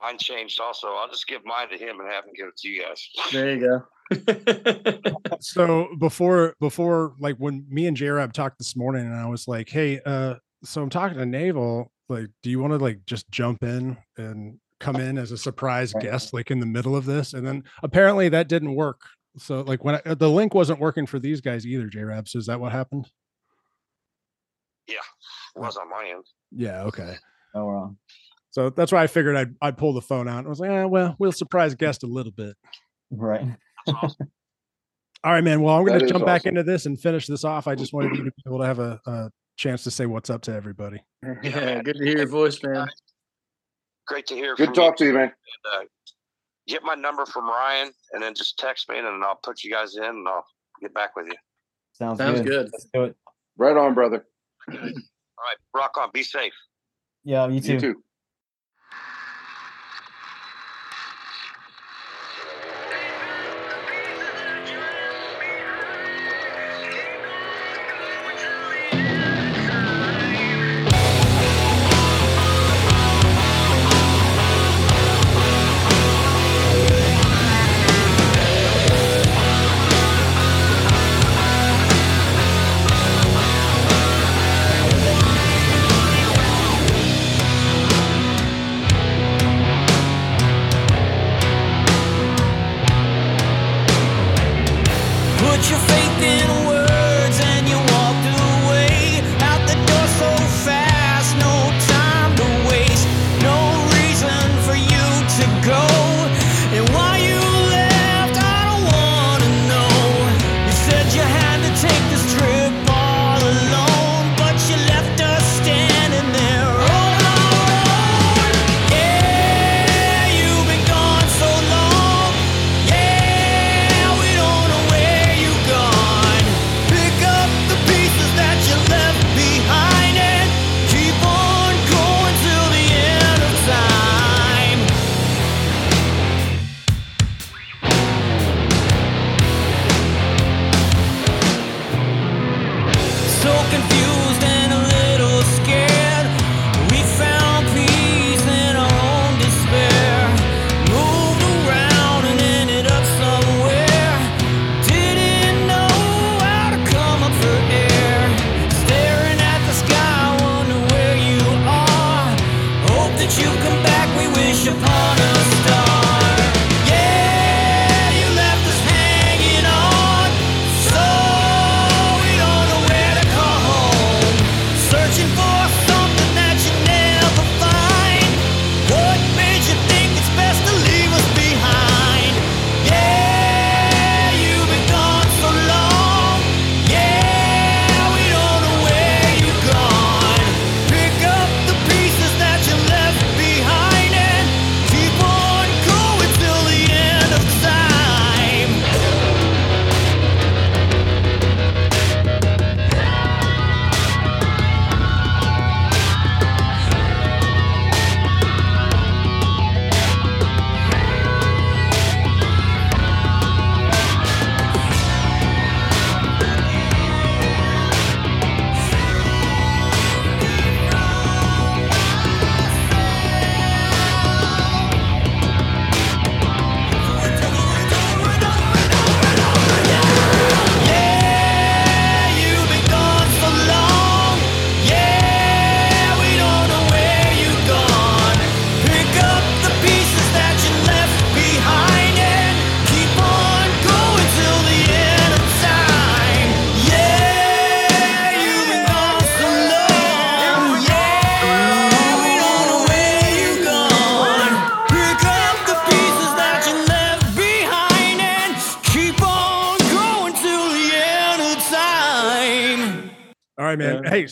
[SPEAKER 5] Mine changed also. I'll just give mine to him and have him give it to you guys.
[SPEAKER 3] There you go.
[SPEAKER 1] So before before like when me and J Reb talked this morning and I was like, hey, uh, so I'm talking to Navel, like, do you want to like just jump in and come in as a surprise guest like in the middle of this? And then apparently that didn't work. So like when I, the link wasn't working for these guys either, J Reb. So is that what happened? Yeah.
[SPEAKER 5] It was on my end.
[SPEAKER 1] Yeah, okay.
[SPEAKER 2] Oh, we're on.
[SPEAKER 1] So that's why I figured I'd I'd pull the phone out. I was like, eh, well, we'll surprise guest a little bit.
[SPEAKER 2] Right.
[SPEAKER 5] Awesome.
[SPEAKER 1] All right, man. Well, I'm going to
[SPEAKER 4] is
[SPEAKER 1] jump back
[SPEAKER 4] awesome.
[SPEAKER 1] into this and finish this off. I just wanted you to be able to have a, a chance to say what's up to everybody.
[SPEAKER 3] yeah, good to hear your voice, man.
[SPEAKER 5] Great to hear
[SPEAKER 4] Good
[SPEAKER 5] from
[SPEAKER 4] to talk to you, man.
[SPEAKER 5] you. Uh, get my number from Ryan and then just text me and then I'll put you guys in and I'll get back with you.
[SPEAKER 2] Sounds,
[SPEAKER 3] Sounds
[SPEAKER 2] good.
[SPEAKER 3] good.
[SPEAKER 2] Let's do it.
[SPEAKER 4] Right on, brother.
[SPEAKER 5] All right, rock on. Be safe.
[SPEAKER 2] Yeah, you too.
[SPEAKER 4] You too.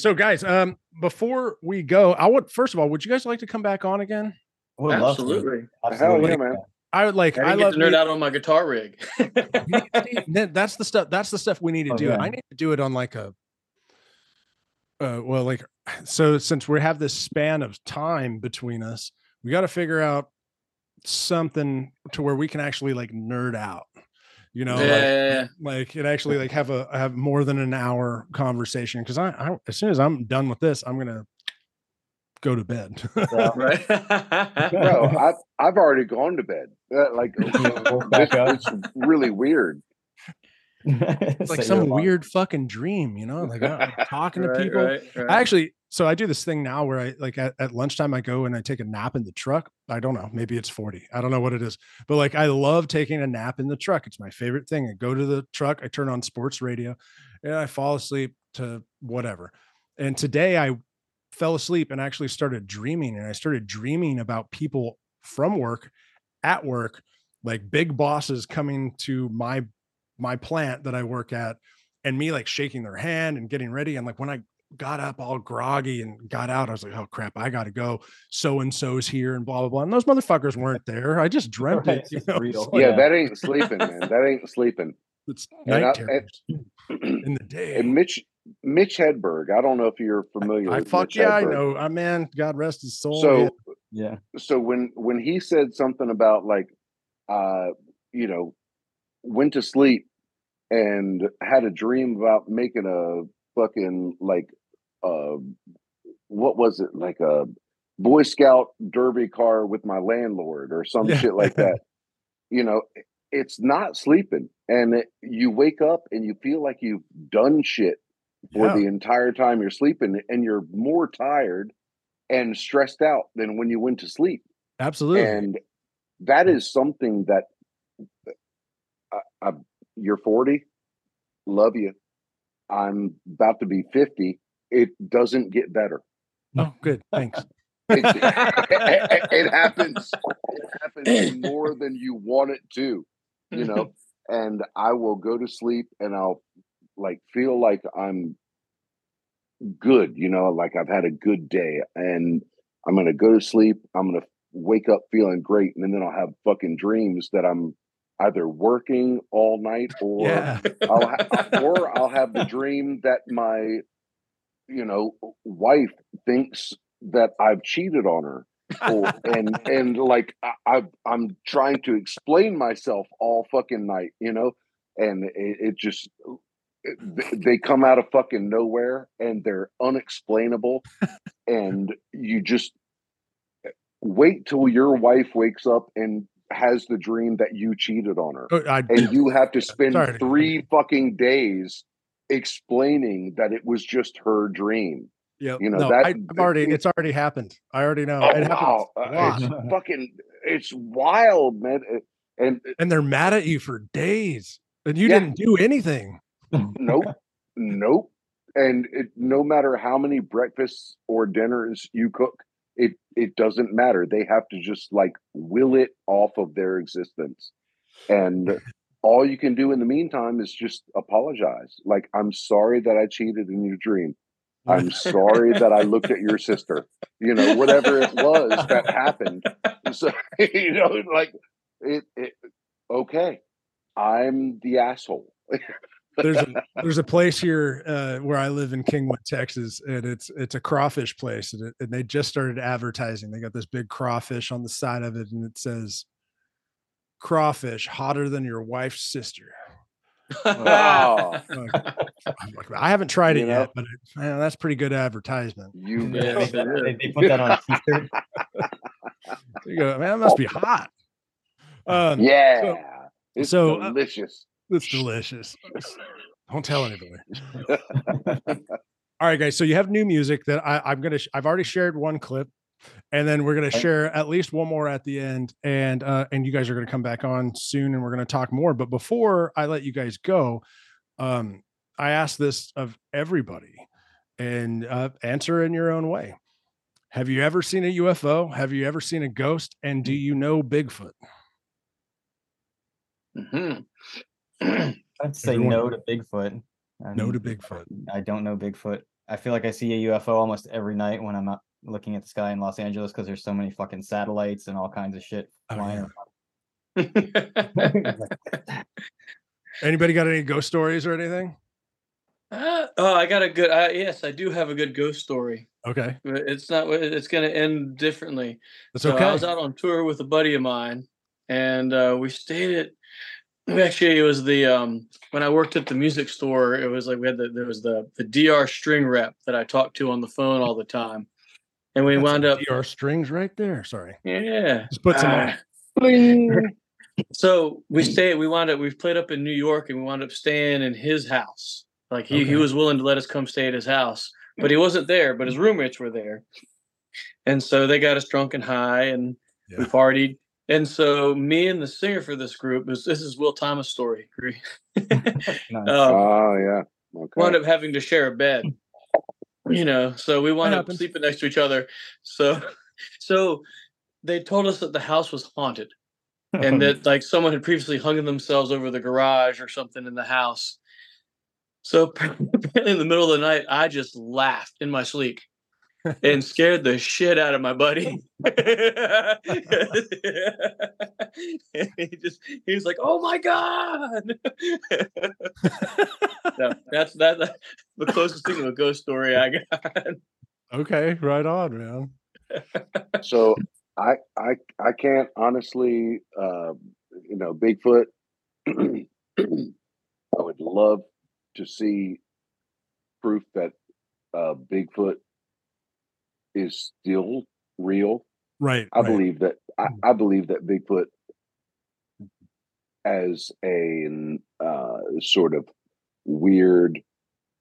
[SPEAKER 1] So guys, um, before we go, I would first of all, would you guys like to come back on again?
[SPEAKER 2] Would love to.
[SPEAKER 3] Absolutely.
[SPEAKER 2] Absolutely.
[SPEAKER 4] yeah, man.
[SPEAKER 1] I would like.
[SPEAKER 3] I,
[SPEAKER 1] I
[SPEAKER 3] get
[SPEAKER 1] love
[SPEAKER 3] to nerd
[SPEAKER 1] you-
[SPEAKER 3] out on my guitar rig.
[SPEAKER 1] That's the stuff. That's the stuff we need to
[SPEAKER 2] Oh,
[SPEAKER 1] do.
[SPEAKER 2] yeah.
[SPEAKER 1] I need to do it on like a. Uh, well, like, so since we have this span of time between us, we got to figure out something to where we can actually like nerd out. You know,
[SPEAKER 3] yeah,
[SPEAKER 1] like,
[SPEAKER 3] yeah, yeah.
[SPEAKER 1] like it actually like have a have more than an hour conversation because I, I as soon as I'm done with this, I'm gonna go to bed.
[SPEAKER 2] Yeah.
[SPEAKER 3] right.
[SPEAKER 4] Bro, I've I've already gone to bed. Uh, like
[SPEAKER 2] Woke back
[SPEAKER 4] this-
[SPEAKER 2] up.
[SPEAKER 4] it's really weird.
[SPEAKER 1] it's like
[SPEAKER 2] Set
[SPEAKER 1] some weird fucking dream, you know, like I'm talking to people.
[SPEAKER 3] right, right.
[SPEAKER 1] I actually, so I do this thing now where I like at, at lunchtime I go and I take a nap in the truck. I don't know, maybe it's 40. I don't know what it is, but like I love taking a nap in the truck. It's my favorite thing. I go to the truck, I turn on sports radio, and I fall asleep to whatever. And today I fell asleep and actually started dreaming, and I started dreaming about people from work, at work, like big bosses coming to my my plant that I work at, and me like shaking their hand and getting ready. And like when I got up all groggy and got out, I was like, oh crap, I gotta go. So and so's here and blah blah blah. And those motherfuckers weren't there. I just dreamt
[SPEAKER 2] Right,
[SPEAKER 1] it. You know?
[SPEAKER 2] real.
[SPEAKER 4] Yeah,
[SPEAKER 2] Yeah.
[SPEAKER 4] that ain't sleeping, man. That ain't sleeping.
[SPEAKER 1] it's
[SPEAKER 4] And
[SPEAKER 1] night
[SPEAKER 4] I-
[SPEAKER 1] terrors
[SPEAKER 4] and-
[SPEAKER 1] in the day.
[SPEAKER 4] And Mitch Mitch Hedberg, I don't know if you're familiar
[SPEAKER 1] I
[SPEAKER 4] with
[SPEAKER 1] fuck
[SPEAKER 4] Mitch
[SPEAKER 1] yeah, I know. I man, God rest his soul.
[SPEAKER 4] So
[SPEAKER 1] yeah.
[SPEAKER 2] Yeah.
[SPEAKER 4] so when when he said something about like uh you know went to sleep and had a dream about making a fucking like uh what was it like a boy scout derby car with my landlord or some
[SPEAKER 1] Yeah.
[SPEAKER 4] shit like that you know it's not sleeping and it, you wake up and you feel like you've done shit for
[SPEAKER 1] Yeah.
[SPEAKER 4] the entire time you're sleeping and you're more tired and stressed out than when you went to sleep
[SPEAKER 1] Absolutely.
[SPEAKER 4] and that is something that I, I, you're 40 love you i'm about to be 50 it doesn't get better
[SPEAKER 1] No, good. Thanks.
[SPEAKER 4] it, it happens it happens more than you want it to you know and i will go to sleep and i'll like feel like i'm good you know like i've had a good day and i'm gonna go to sleep i'm gonna wake up feeling great and then i'll have fucking dreams that i'm either working all night or
[SPEAKER 1] yeah.
[SPEAKER 4] I'll ha- or I'll have the dream that my, you know, wife thinks that I've cheated on her, or, and and like I, I'm trying to explain myself all fucking night, you know, and it, it just it- they come out of fucking nowhere and they're unexplainable, and you just wait till your wife wakes up and has the dream that you cheated on her.
[SPEAKER 1] Oh, I,
[SPEAKER 4] and you have to spend
[SPEAKER 1] Sorry
[SPEAKER 4] three fucking days explaining that it was just her dream.
[SPEAKER 1] yeah,
[SPEAKER 4] you know,
[SPEAKER 1] no,
[SPEAKER 4] that-
[SPEAKER 1] I, have already, it's already happened. I already know.
[SPEAKER 4] Oh,
[SPEAKER 1] it
[SPEAKER 4] wow. Uh. It's fucking, it's wild, man. It- And
[SPEAKER 1] and they're mad at you for days and you
[SPEAKER 4] Yeah.
[SPEAKER 1] didn't do anything.
[SPEAKER 4] nope, nope. And it, no matter how many breakfasts or dinners you cook, it it doesn't matter. They have to just like will it off of their existence. And all you can do in the meantime is just apologize. Like, I'm sorry that I cheated in your dream. I'm sorry that I looked at your sister. You know, whatever it was that happened. So you know, like it, it okay. I'm the asshole.
[SPEAKER 1] there's a there's a place here uh, where I live in Kingwood, Texas, and it's it's a crawfish place, and, it, and they just started advertising. They got this big crawfish on the side of it, and it says "crawfish hotter than your wife's sister."
[SPEAKER 4] Wow.
[SPEAKER 1] I'm like, I haven't tried it
[SPEAKER 4] You know?
[SPEAKER 1] yet, but it, man, that's pretty good advertisement.
[SPEAKER 4] you
[SPEAKER 3] Yeah,
[SPEAKER 2] They, they- they put that on a t-shirt.
[SPEAKER 1] You go, man, that must be hot. Um,
[SPEAKER 4] yeah. it's
[SPEAKER 1] so, uh,
[SPEAKER 4] delicious.
[SPEAKER 1] It's delicious. Don't tell anybody. All right, guys. So you have new music that I, I'm gonna. sh- I've already shared one clip, and then we're gonna share at least one more at the end, and uh, and you guys are gonna come back on soon, and we're gonna talk more. But before I let you guys go, um, I ask this of everybody, and uh, answer in your own way. Have you ever seen a UFO? Have you ever seen a ghost? And do you know Bigfoot?
[SPEAKER 3] Mhm.
[SPEAKER 2] I'd say
[SPEAKER 1] Everyone-
[SPEAKER 2] no to Bigfoot.
[SPEAKER 1] No
[SPEAKER 2] Um,
[SPEAKER 1] to Bigfoot.
[SPEAKER 2] I don't know Bigfoot. I feel like I see a UFO almost every night when I'm out looking at the sky in Los Angeles because there's so many fucking satellites and all kinds of shit
[SPEAKER 1] Oh,
[SPEAKER 2] flying
[SPEAKER 1] yeah.
[SPEAKER 2] around.
[SPEAKER 1] Anybody got any ghost stories or anything?
[SPEAKER 3] Uh, oh, I got a good. Uh, yes, I do have a good ghost story.
[SPEAKER 1] Okay,
[SPEAKER 3] It's not. It's going to end differently.
[SPEAKER 1] that's
[SPEAKER 3] so
[SPEAKER 1] okay.
[SPEAKER 3] I was out on tour with a buddy of mine, and uh, we stayed at. Actually, it was the um, when I worked at the music store. It was like we had the there was the the DR string rep that I talked to on the phone all the time, and we
[SPEAKER 1] That's
[SPEAKER 3] wound up.
[SPEAKER 1] DR strings right there. Sorry,
[SPEAKER 3] Yeah.
[SPEAKER 1] just put some
[SPEAKER 3] Ah.
[SPEAKER 1] on.
[SPEAKER 3] So we stayed. We wound up. We've played up in New York, and we wound up staying in his house. Like he, he was willing to let us come stay at his house, but he wasn't there. But his roommates were there, and so they got us drunk and high, and we partied. And so me and the singer for this group is this is Will Thomas' story.
[SPEAKER 2] Nice.
[SPEAKER 3] um,
[SPEAKER 4] Oh yeah. Okay.
[SPEAKER 3] wound up having to share a bed. You know, so we wound up sleeping next to each other. So, so they told us that the house was haunted and that like someone had previously hung themselves over the garage or something in the house. So apparently in the middle of the night, I just laughed in my sleep and scared the shit out of my buddy. and he just he was like, "Oh my god!" so that's that, that's the closest thing to a ghost story I got.
[SPEAKER 1] Okay, right on, man.
[SPEAKER 4] so I I I can't honestly uh, you know Bigfoot. I would love to see proof that uh, Bigfoot is still real.
[SPEAKER 1] Right.
[SPEAKER 4] I
[SPEAKER 1] right.
[SPEAKER 4] believe that I, I believe that Bigfoot as a uh, sort of weird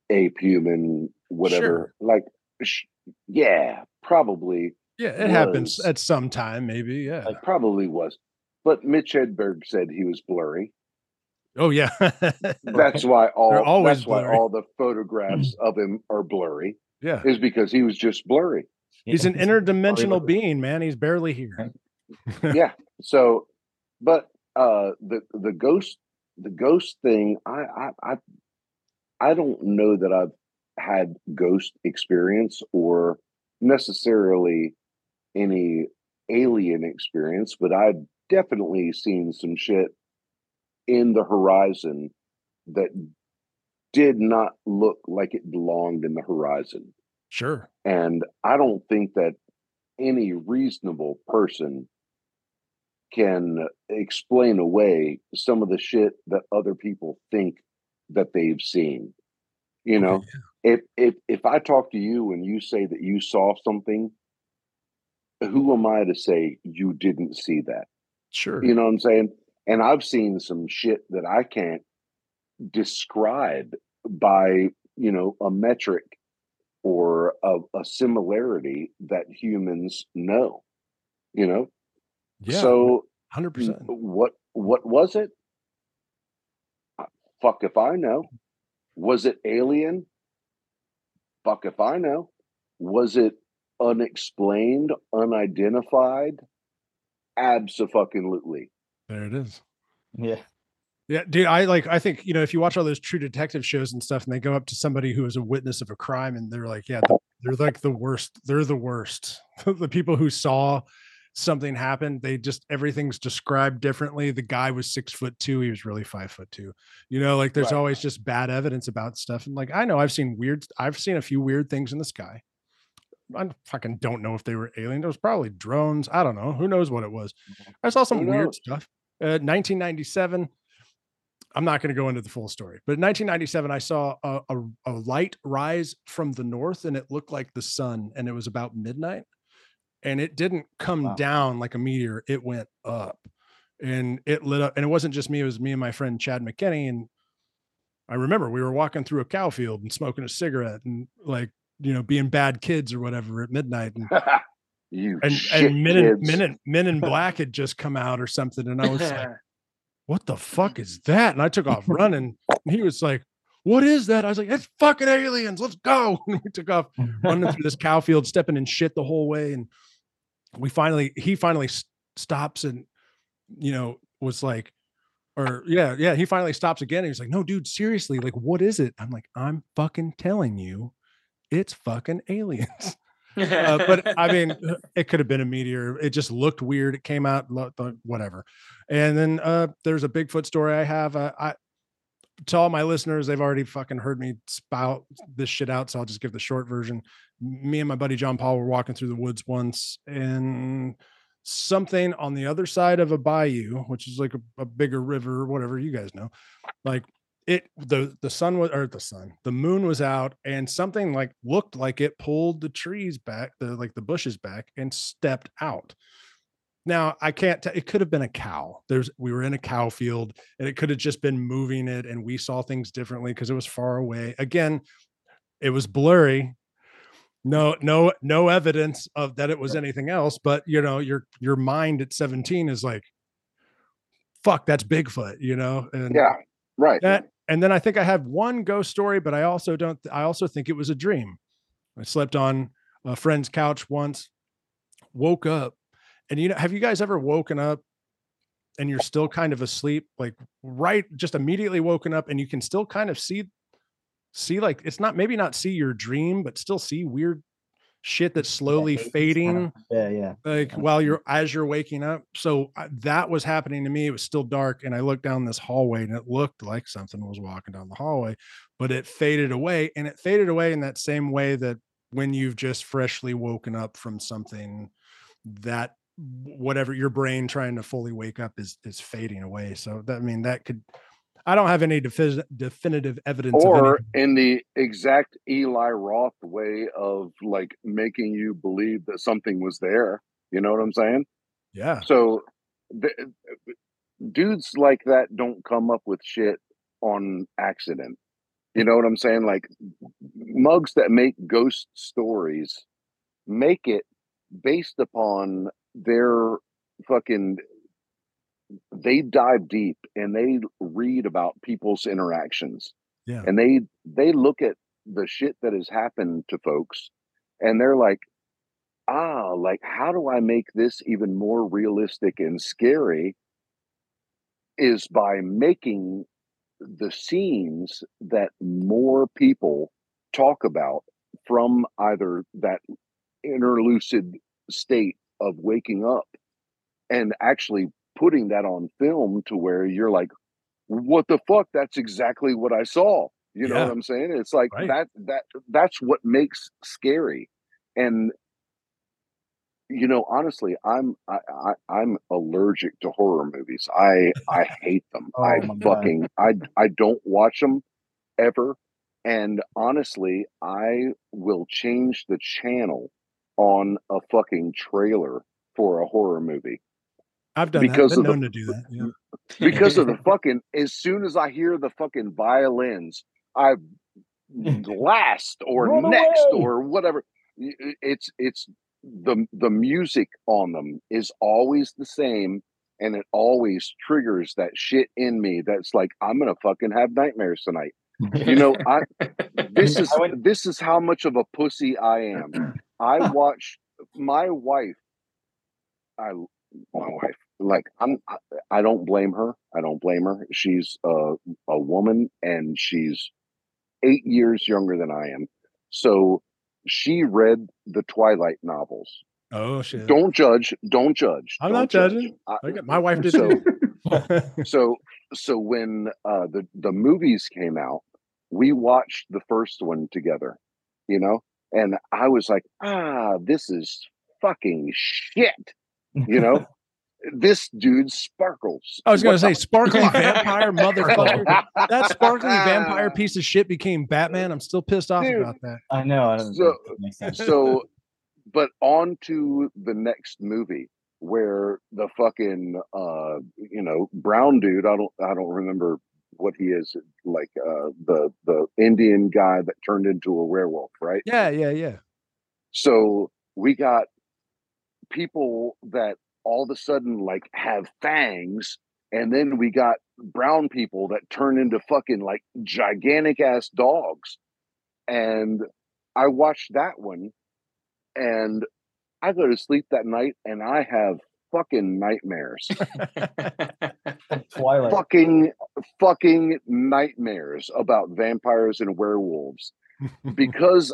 [SPEAKER 4] ape human whatever
[SPEAKER 1] Sure.
[SPEAKER 4] like sh- yeah probably
[SPEAKER 1] Yeah, it happens at some time, maybe. Yeah.
[SPEAKER 4] like probably was but mitch hedberg said he was blurry
[SPEAKER 1] oh yeah.
[SPEAKER 4] that's why all that's why all the photographs of him are blurry
[SPEAKER 1] yeah.
[SPEAKER 4] is because he was just blurry
[SPEAKER 1] He's an interdimensional being, man. He's barely here.
[SPEAKER 4] yeah so but uh the the ghost the ghost thing i i i, I don't know that i've had ghost experience or necessarily any alien experience but i've definitely seen some shit in the horizon that did not look like it belonged in the horizon
[SPEAKER 1] Sure.
[SPEAKER 4] and I don't think that any reasonable person can explain away some of the shit that other people think that they've seen. You
[SPEAKER 1] Okay,
[SPEAKER 4] know, if if if I talk to you and you say that you saw something, who am I to say you didn't see that?
[SPEAKER 1] Sure.
[SPEAKER 4] You know what I'm saying? And I've seen some shit that I can't describe by, you know, a metric or a, a similarity that humans know. You know?
[SPEAKER 1] yeah.
[SPEAKER 4] So
[SPEAKER 1] hundred percent.
[SPEAKER 4] what what was it? Uh, Fuck if I know. Was it alien? Fuck if I know. Was it unexplained, unidentified? Absolutely.
[SPEAKER 1] There it is.
[SPEAKER 2] Yeah.
[SPEAKER 1] Yeah, dude, I like I think, you know, if you watch all those true detective shows and stuff and they go up to somebody who is a witness of a crime and they're like, yeah, they're like the worst. They're the worst. the people who saw something happen, they just everything's described differently. The guy was six foot two, he was really five foot two. You know, like there's
[SPEAKER 2] Right.
[SPEAKER 1] always just bad evidence about stuff. And like I know I've seen weird, I've seen a few weird things in the sky. I fucking don't know if they were alien. It was probably drones. I don't know. Who knows what it was? I saw some weird stuff. Uh, 1997. I'm not going to go into the full story, but in 1997, I saw a, a, a light rise from the north and it looked like the sun and it was about midnight and it didn't come
[SPEAKER 2] Wow.
[SPEAKER 1] down like a meteor. It went up and it lit up. And it wasn't just me, it was me and my friend Chad McKinney. And I remember we were walking through a cow field and smoking a cigarette and like, you know, being bad kids or whatever at midnight. And
[SPEAKER 4] you
[SPEAKER 1] and, and men in, men in men in black had just come out or something. And I was like, what the fuck is that? And I took off running. And he was like, what is that? I was like, it's fucking aliens. Let's go. And we took off running through this cow field, stepping in shit the whole way. And we finally, he finally s- stops and, you know, was like, or yeah, yeah, he finally stops again. And he's like, no, dude, seriously, like, what is it? I'm like, I'm fucking telling you, it's fucking aliens. Uh, but I mean, it could have been a meteor. It just looked weird. It came out, whatever. And then uh, there's a Bigfoot story I have. Uh, I to all my listeners, they've already fucking heard me spout this shit out, so I'll just give the short version. Me and my buddy John Paul were walking through the woods once, and something on the other side of a bayou, which is like a, a bigger river, whatever you guys know, like it the the sun was or the sun the moon was out and something like looked like it pulled the trees back the like the bushes back and stepped out now I can't. T- it could have been a cow. There's we were in a cow field, and it could have just been moving it, and we saw things differently because it was far away. Again, it was blurry. No, no, no evidence of that it was anything else. But you know, your your mind at 17 is like, fuck, that's Bigfoot. You know,
[SPEAKER 4] and yeah, right.
[SPEAKER 1] That, and then I think I have one ghost story, but I also don't. I also think it was a dream. I slept on a friend's couch once, woke up and you know, have you guys ever woken up and you're still kind of asleep, like right, just immediately woken up, and you can still kind of see, see like it's not maybe not see your dream, but still see weird shit that's slowly yeah, fading.
[SPEAKER 2] yeah, yeah.
[SPEAKER 1] Like while you're as you're waking up. So uh, that was happening to me. It was still dark, and I looked down this hallway, and it looked like something was walking down the hallway, but it faded away, and it faded away in that same way that when you've just freshly woken up from something that whatever your brain trying to fully wake up is is fading away. So that I mean that could I don't have any defi- definitive evidence.
[SPEAKER 4] Or in the exact Eli Roth way of like making you believe that something was there. You know what I'm saying?
[SPEAKER 1] Yeah.
[SPEAKER 4] So the, dudes like that don't come up with shit on accident. You know what I'm saying? Like mugs that make ghost stories make it based upon they're fucking they dive deep and they read about people's interactions.
[SPEAKER 1] Yeah.
[SPEAKER 4] And they they look at the shit that has happened to folks and they're like, ah, like how do I make this even more realistic and scary? Is by making the scenes that more people talk about from either that interlucid state of waking up and actually putting that on film to where you're like, what the fuck? That's exactly what I saw. You know what I'm saying? It's like right. that that that's what makes scary. And you know, honestly, I'm I, I am allergic to horror movies. I I hate them. oh, I fucking I I don't watch them ever. And honestly, I will change the channel on a fucking trailer for a horror movie.
[SPEAKER 1] I've done because that. Been known the, to do that. Yeah.
[SPEAKER 4] because of the fucking. As soon as I hear the fucking violins, I last or Run next away. or whatever. It's it's the the music on them is always the same, and it always triggers that shit in me. That's like I'm gonna fucking have nightmares tonight. You know, I this is this is how much of a pussy I am. I watch my wife. I my wife like I'm. I don't blame her. I don't blame her. She's a a woman, and she's eight years younger than I am. So she read the Twilight novels.
[SPEAKER 1] Oh shit!
[SPEAKER 4] Don't judge. Don't judge.
[SPEAKER 1] I'm
[SPEAKER 4] don't
[SPEAKER 1] not judging. I, my wife did so,
[SPEAKER 4] so so when uh, the the movies came out, we watched the first one together. You know, and I was like, ah, this is fucking shit. You know, this dude sparkles.
[SPEAKER 1] I was going to say, sparkly vampire motherfucker. that sparkly vampire piece of shit became Batman. I'm still pissed off dude, about that.
[SPEAKER 2] I know. I
[SPEAKER 4] so, so, but on to the next movie where the fucking uh you know brown dude i don't i don't remember what he is like uh the the indian guy that turned into a werewolf right
[SPEAKER 1] yeah yeah yeah
[SPEAKER 4] so we got people that all of a sudden like have fangs and then we got brown people that turn into fucking like gigantic ass dogs and i watched that one and i go to sleep that night and i have fucking nightmares.
[SPEAKER 2] Twilight.
[SPEAKER 4] Fucking fucking nightmares about vampires and werewolves because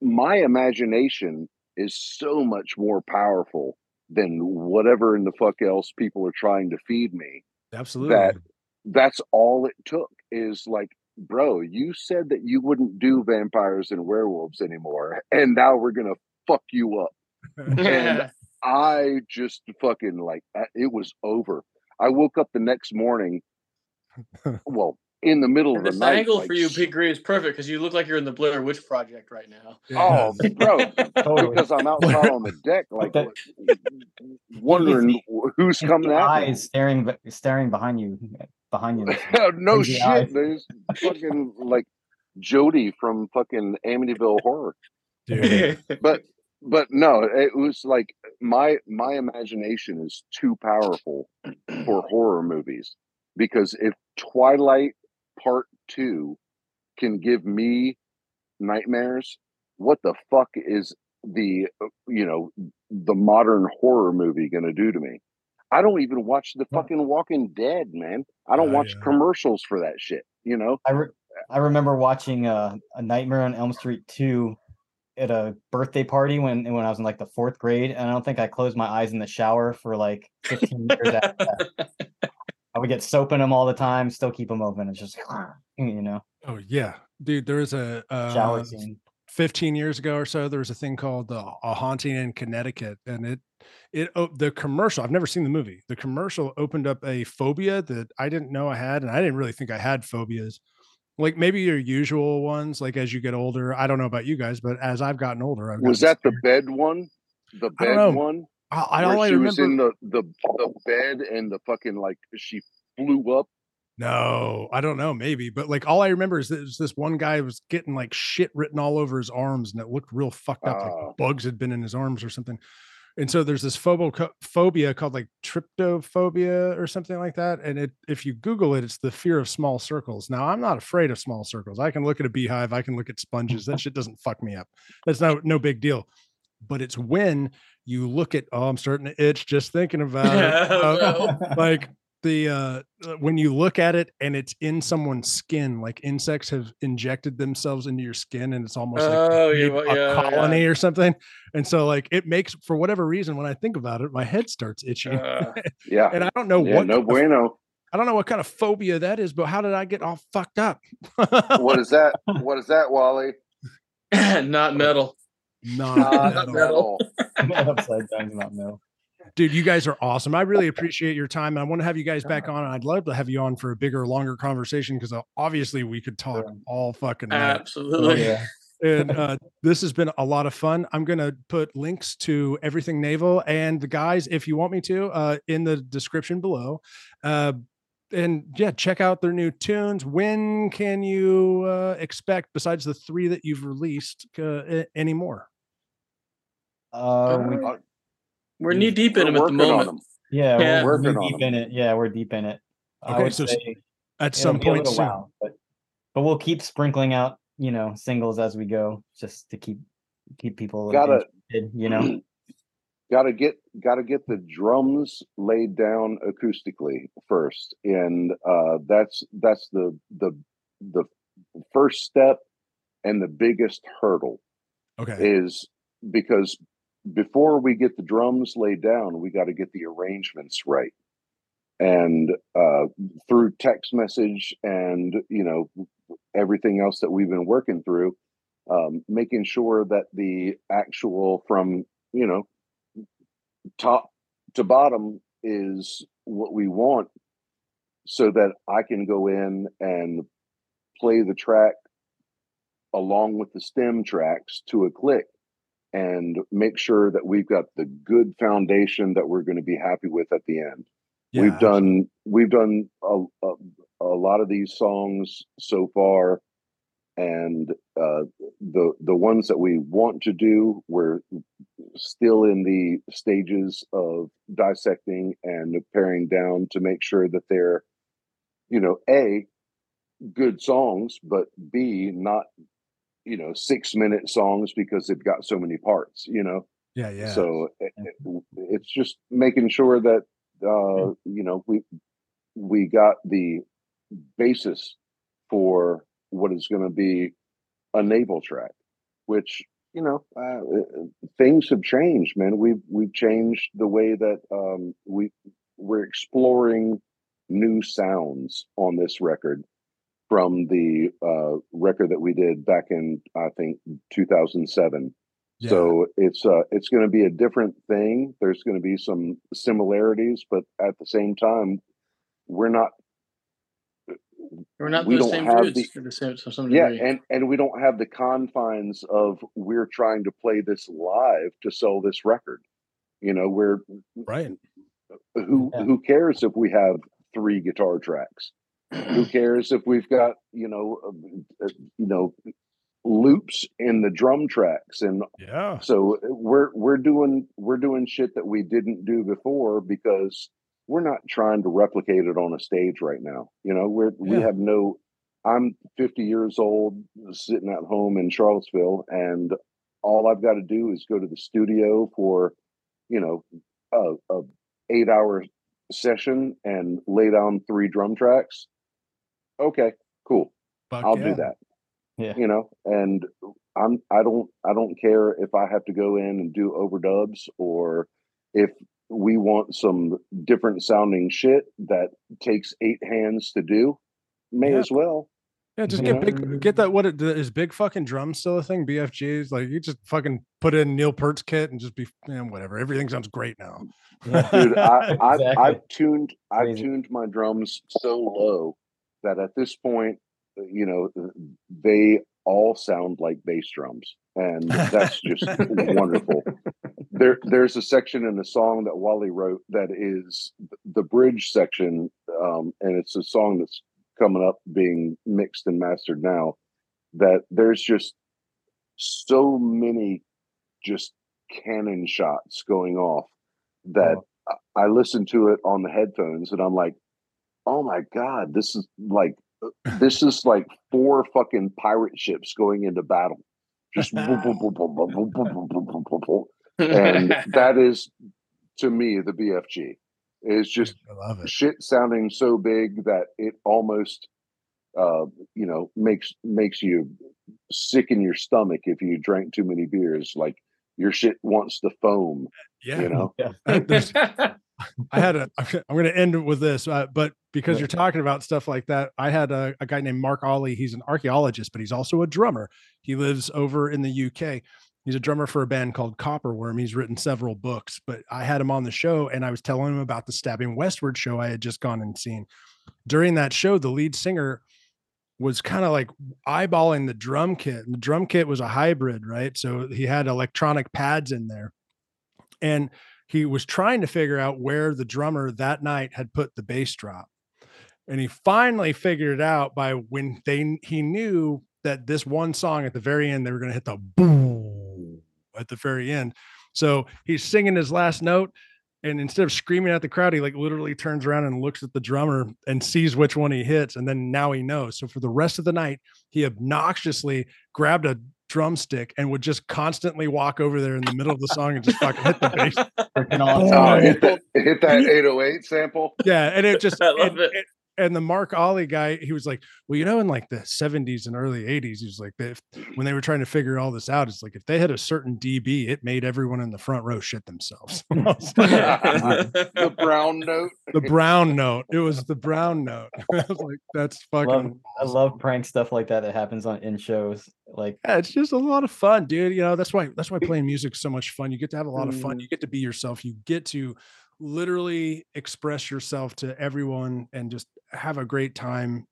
[SPEAKER 4] my imagination is so much more powerful than whatever in the fuck else people are trying to feed me.
[SPEAKER 1] Absolutely.
[SPEAKER 4] That That's all it took is like, bro, you said that you wouldn't do vampires and werewolves anymore, and now we're gonna fuck you up. And I just fucking like it was over. I woke up the next morning, well, in the middle of the
[SPEAKER 3] this
[SPEAKER 4] night.
[SPEAKER 3] angle
[SPEAKER 4] like,
[SPEAKER 3] for you, Pete Green, is perfect because you look like you're in the Blair Witch Project right now.
[SPEAKER 4] Oh, bro,
[SPEAKER 2] Totally.
[SPEAKER 4] because I'm outside on the deck, like
[SPEAKER 2] that-
[SPEAKER 4] wondering who's coming
[SPEAKER 2] Your
[SPEAKER 4] at me.
[SPEAKER 2] eyes staring, staring behind you, behind you.
[SPEAKER 4] Oh,
[SPEAKER 2] no
[SPEAKER 4] shit.
[SPEAKER 2] eyes.
[SPEAKER 4] There's fucking like Jody from fucking Amityville Horror.
[SPEAKER 1] Dude.
[SPEAKER 4] But but no, it was like my my imagination is too powerful for horror movies because if Twilight Part Two can give me nightmares, what the fuck is the you know the modern horror movie going to do to me? I don't even watch the fucking Walking Dead, man. I don't
[SPEAKER 1] Oh,
[SPEAKER 4] watch
[SPEAKER 1] yeah.
[SPEAKER 4] commercials for that shit. You know,
[SPEAKER 2] I re- I remember watching uh, a Nightmare on Elm Street two at a birthday party when when I was in like the fourth grade, and I don't think I closed my eyes in the shower for like 15 years after that. I would get soap in them all the time, still keep them open. It's just you know
[SPEAKER 1] Oh yeah, dude. There was a
[SPEAKER 2] shower
[SPEAKER 1] uh,
[SPEAKER 2] scene.
[SPEAKER 1] 15 years ago or so there was a thing called uh, a haunting in connecticut and it it oh, the commercial i've never seen the movie the commercial opened up a phobia that i didn't know i had and i didn't really think i had phobias like maybe your usual ones like as you get older i don't know about you guys but as i've gotten older I've
[SPEAKER 4] was
[SPEAKER 1] gotten
[SPEAKER 4] that the bed one? The bed one?
[SPEAKER 1] I, all I
[SPEAKER 4] she was in the, the the bed and the fucking like she flew up.
[SPEAKER 1] no i don't know maybe but like all i remember is this, this one guy was getting like shit written all over his arms and it looked real fucked up
[SPEAKER 4] Ah.
[SPEAKER 1] like bugs had been in his arms or something. And so there's this phobo phobia called like tryptophobia or something like that and it if you google it it's the fear of small circles. Now i'm not afraid of small circles. I can look at a beehive i can look at sponges that shit doesn't fuck me up. That's no no big deal. But it's when you look at oh i'm starting to itch just thinking about it Uh,
[SPEAKER 3] No.
[SPEAKER 1] like the uh when you look at it and it's in someone's skin like insects have injected themselves into your skin and it's almost like
[SPEAKER 3] Oh,
[SPEAKER 1] made
[SPEAKER 3] yeah,
[SPEAKER 1] a
[SPEAKER 3] yeah, yeah.
[SPEAKER 1] colony or something and so like it makes for whatever reason when i think about it my head starts itching
[SPEAKER 3] Uh,
[SPEAKER 4] Yeah.
[SPEAKER 1] and i don't know
[SPEAKER 4] yeah,
[SPEAKER 1] what
[SPEAKER 4] no
[SPEAKER 1] kind of-
[SPEAKER 4] bueno.
[SPEAKER 1] i don't know what kind of phobia that is but how did i get all fucked up
[SPEAKER 4] What is that? What is that, Wally?
[SPEAKER 3] not metal.
[SPEAKER 1] Not
[SPEAKER 4] Not
[SPEAKER 1] at all.
[SPEAKER 4] metal.
[SPEAKER 2] Upside down, not no.
[SPEAKER 1] dude you guys are awesome i really appreciate your time and i want to have you guys back on and i'd love to have you on for a bigger longer conversation because obviously we could talk
[SPEAKER 2] Sure.
[SPEAKER 1] all fucking night.
[SPEAKER 3] Absolutely.
[SPEAKER 2] yeah.
[SPEAKER 1] and uh, this has been a lot of fun. I'm going to put links to everything navel and the guys, if you want me to, uh, in the description below. Uh, and yeah, check out their new tunes. When can you uh, expect, besides the three that you've released, uh, a- any more?
[SPEAKER 2] Uh, we,
[SPEAKER 3] Uh, We're knee deep in
[SPEAKER 4] We're
[SPEAKER 3] them at the moment.
[SPEAKER 2] yeah,
[SPEAKER 3] yeah.
[SPEAKER 2] we're,
[SPEAKER 4] Working
[SPEAKER 2] we're
[SPEAKER 4] on
[SPEAKER 2] deep
[SPEAKER 4] them.
[SPEAKER 2] in it. Yeah, we're deep in it.
[SPEAKER 1] Okay, so At some point
[SPEAKER 2] little
[SPEAKER 1] soon.
[SPEAKER 2] while, but but we'll keep sprinkling out, you know, singles as we go, just to keep keep people
[SPEAKER 4] Gotta-
[SPEAKER 2] interested, you know.
[SPEAKER 4] gotta get gotta get the drums laid down acoustically first and uh that's that's the the the first step and the biggest hurdle
[SPEAKER 1] Okay.
[SPEAKER 4] is because before we get the drums laid down we got to get the arrangements right. And uh through text message and you know everything else that we've been working through um making sure that the actual from you know top to bottom is what we want so that I can go in and play the track along with the stem tracks to a click and make sure that we've got the good foundation that we're going to be happy with at the end.
[SPEAKER 1] Yeah,
[SPEAKER 4] we've done we've done a, a, a lot of these songs so far and uh, the the ones that we want to do we're still in the stages of dissecting and paring down to make sure that they're you know a good songs but b not you know six minute songs because they've got so many parts you know
[SPEAKER 1] Yeah. Yeah.
[SPEAKER 4] so it- it- it's just making sure that uh you know we we got the basis for what is going to be a navel track which you know, uh, things have changed, man. We've we've changed the way that um, we we're exploring new sounds on this record from the uh, record that we did back in I think 2007.
[SPEAKER 1] Yeah.
[SPEAKER 4] So it's uh it's going to be a different thing. There's going to be some similarities, but at the same time, we're not.
[SPEAKER 3] We're not
[SPEAKER 4] we
[SPEAKER 3] the
[SPEAKER 4] don't
[SPEAKER 3] same
[SPEAKER 4] have the-
[SPEAKER 3] to the same to some
[SPEAKER 4] Yeah,
[SPEAKER 3] degree.
[SPEAKER 4] and and we don't have the confines of we're trying to play this live to sell this record. You know, we're
[SPEAKER 1] right.
[SPEAKER 4] who
[SPEAKER 2] Yeah.
[SPEAKER 4] who cares if we have three guitar tracks? Who cares if we've got you know uh, uh, you know loops in the drum tracks? And
[SPEAKER 1] Yeah.
[SPEAKER 4] so we're we're doing we're doing shit that we didn't do before because we're not trying to replicate it on a stage right now you know? We're we have no i'm 50 years old sitting at home in charlottesville and all i've got to do is go to the studio for you know a, a eight hour session and lay down three drum tracks okay cool
[SPEAKER 1] Fuck
[SPEAKER 4] I'll
[SPEAKER 1] yeah.
[SPEAKER 4] do that.
[SPEAKER 2] Yeah.
[SPEAKER 4] You know, and I'm I don't I don't care if I have to go in and do overdubs or if we want some different sounding shit that takes eight hands to do, may
[SPEAKER 1] Yeah.
[SPEAKER 4] as well.
[SPEAKER 1] Yeah, just get big. Get that. What it, is big fucking drum still a thing? BFGs like you just fucking put in Neil Peart's kit and just be you know, whatever. Everything sounds great now.
[SPEAKER 4] Dude, I, I've,
[SPEAKER 2] Exactly.
[SPEAKER 4] I've tuned I've
[SPEAKER 2] Crazy.
[SPEAKER 4] tuned my drums so low that at this point, you know, they all sound like bass drums, and that's just wonderful. There, there's a section in the song that Wally wrote that is the bridge section, um, and it's a song that's coming up being mixed and mastered now. That there's just so many just cannon shots going off that I- I listen to it on the headphones and I'm like, oh my god, this is like this is like four fucking pirate ships going into battle. Just and that is to me the BFG. is just
[SPEAKER 1] it.
[SPEAKER 4] shit sounding so big that it almost uh, you know makes makes you sick in your stomach if you drank too many beers. Like your shit wants to foam.
[SPEAKER 1] Yeah,
[SPEAKER 4] you know.
[SPEAKER 1] Yeah. I had a. I'm going to end with this, uh, but because you're talking about stuff like that, I had a, a guy named Mark Ollie. He's an archaeologist, but he's also a drummer. He lives over in the UK. He's a drummer for a band called Copperworm. He's written several books, but I had him on the show and I was telling him about the Stabbing Westward show I had just gone and seen. During that show, the lead singer was kind of like eyeballing the drum kit. And the drum kit was a hybrid, right? So he had electronic pads in there. And he was trying to figure out where the drummer that night had put the bass drop. And he finally figured it out by when they he knew that this one song at the very end they were going to hit the boom at the very end. So he's singing his last note and instead of screaming at the crowd he like literally turns around and looks at the drummer and sees which one he hits and then now he knows. So for the rest of the night he obnoxiously grabbed a drumstick and would just constantly walk over there in the middle of the song and just fucking hit the bass Oh,
[SPEAKER 4] hit that, hit that 808 sample.
[SPEAKER 1] yeah and it just
[SPEAKER 3] I love
[SPEAKER 1] and,
[SPEAKER 3] it.
[SPEAKER 1] and- and the mark ollie guy he was like well you know in like the 70s and early 80s he was like if, when they were trying to figure all this out it's like if they had a certain db it made everyone in the front row shit themselves I was like,
[SPEAKER 4] the brown note.
[SPEAKER 1] the brown note it was the brown note i was like that's fucking
[SPEAKER 2] love, I love prank stuff like that that happens on in shows. Like
[SPEAKER 1] yeah, it's just a lot of fun, dude. You know, that's why that's why playing music is so much fun. You get to have a lot of fun.
[SPEAKER 3] Mm.
[SPEAKER 1] You get to be yourself. You get to literally express yourself to everyone and just have a great time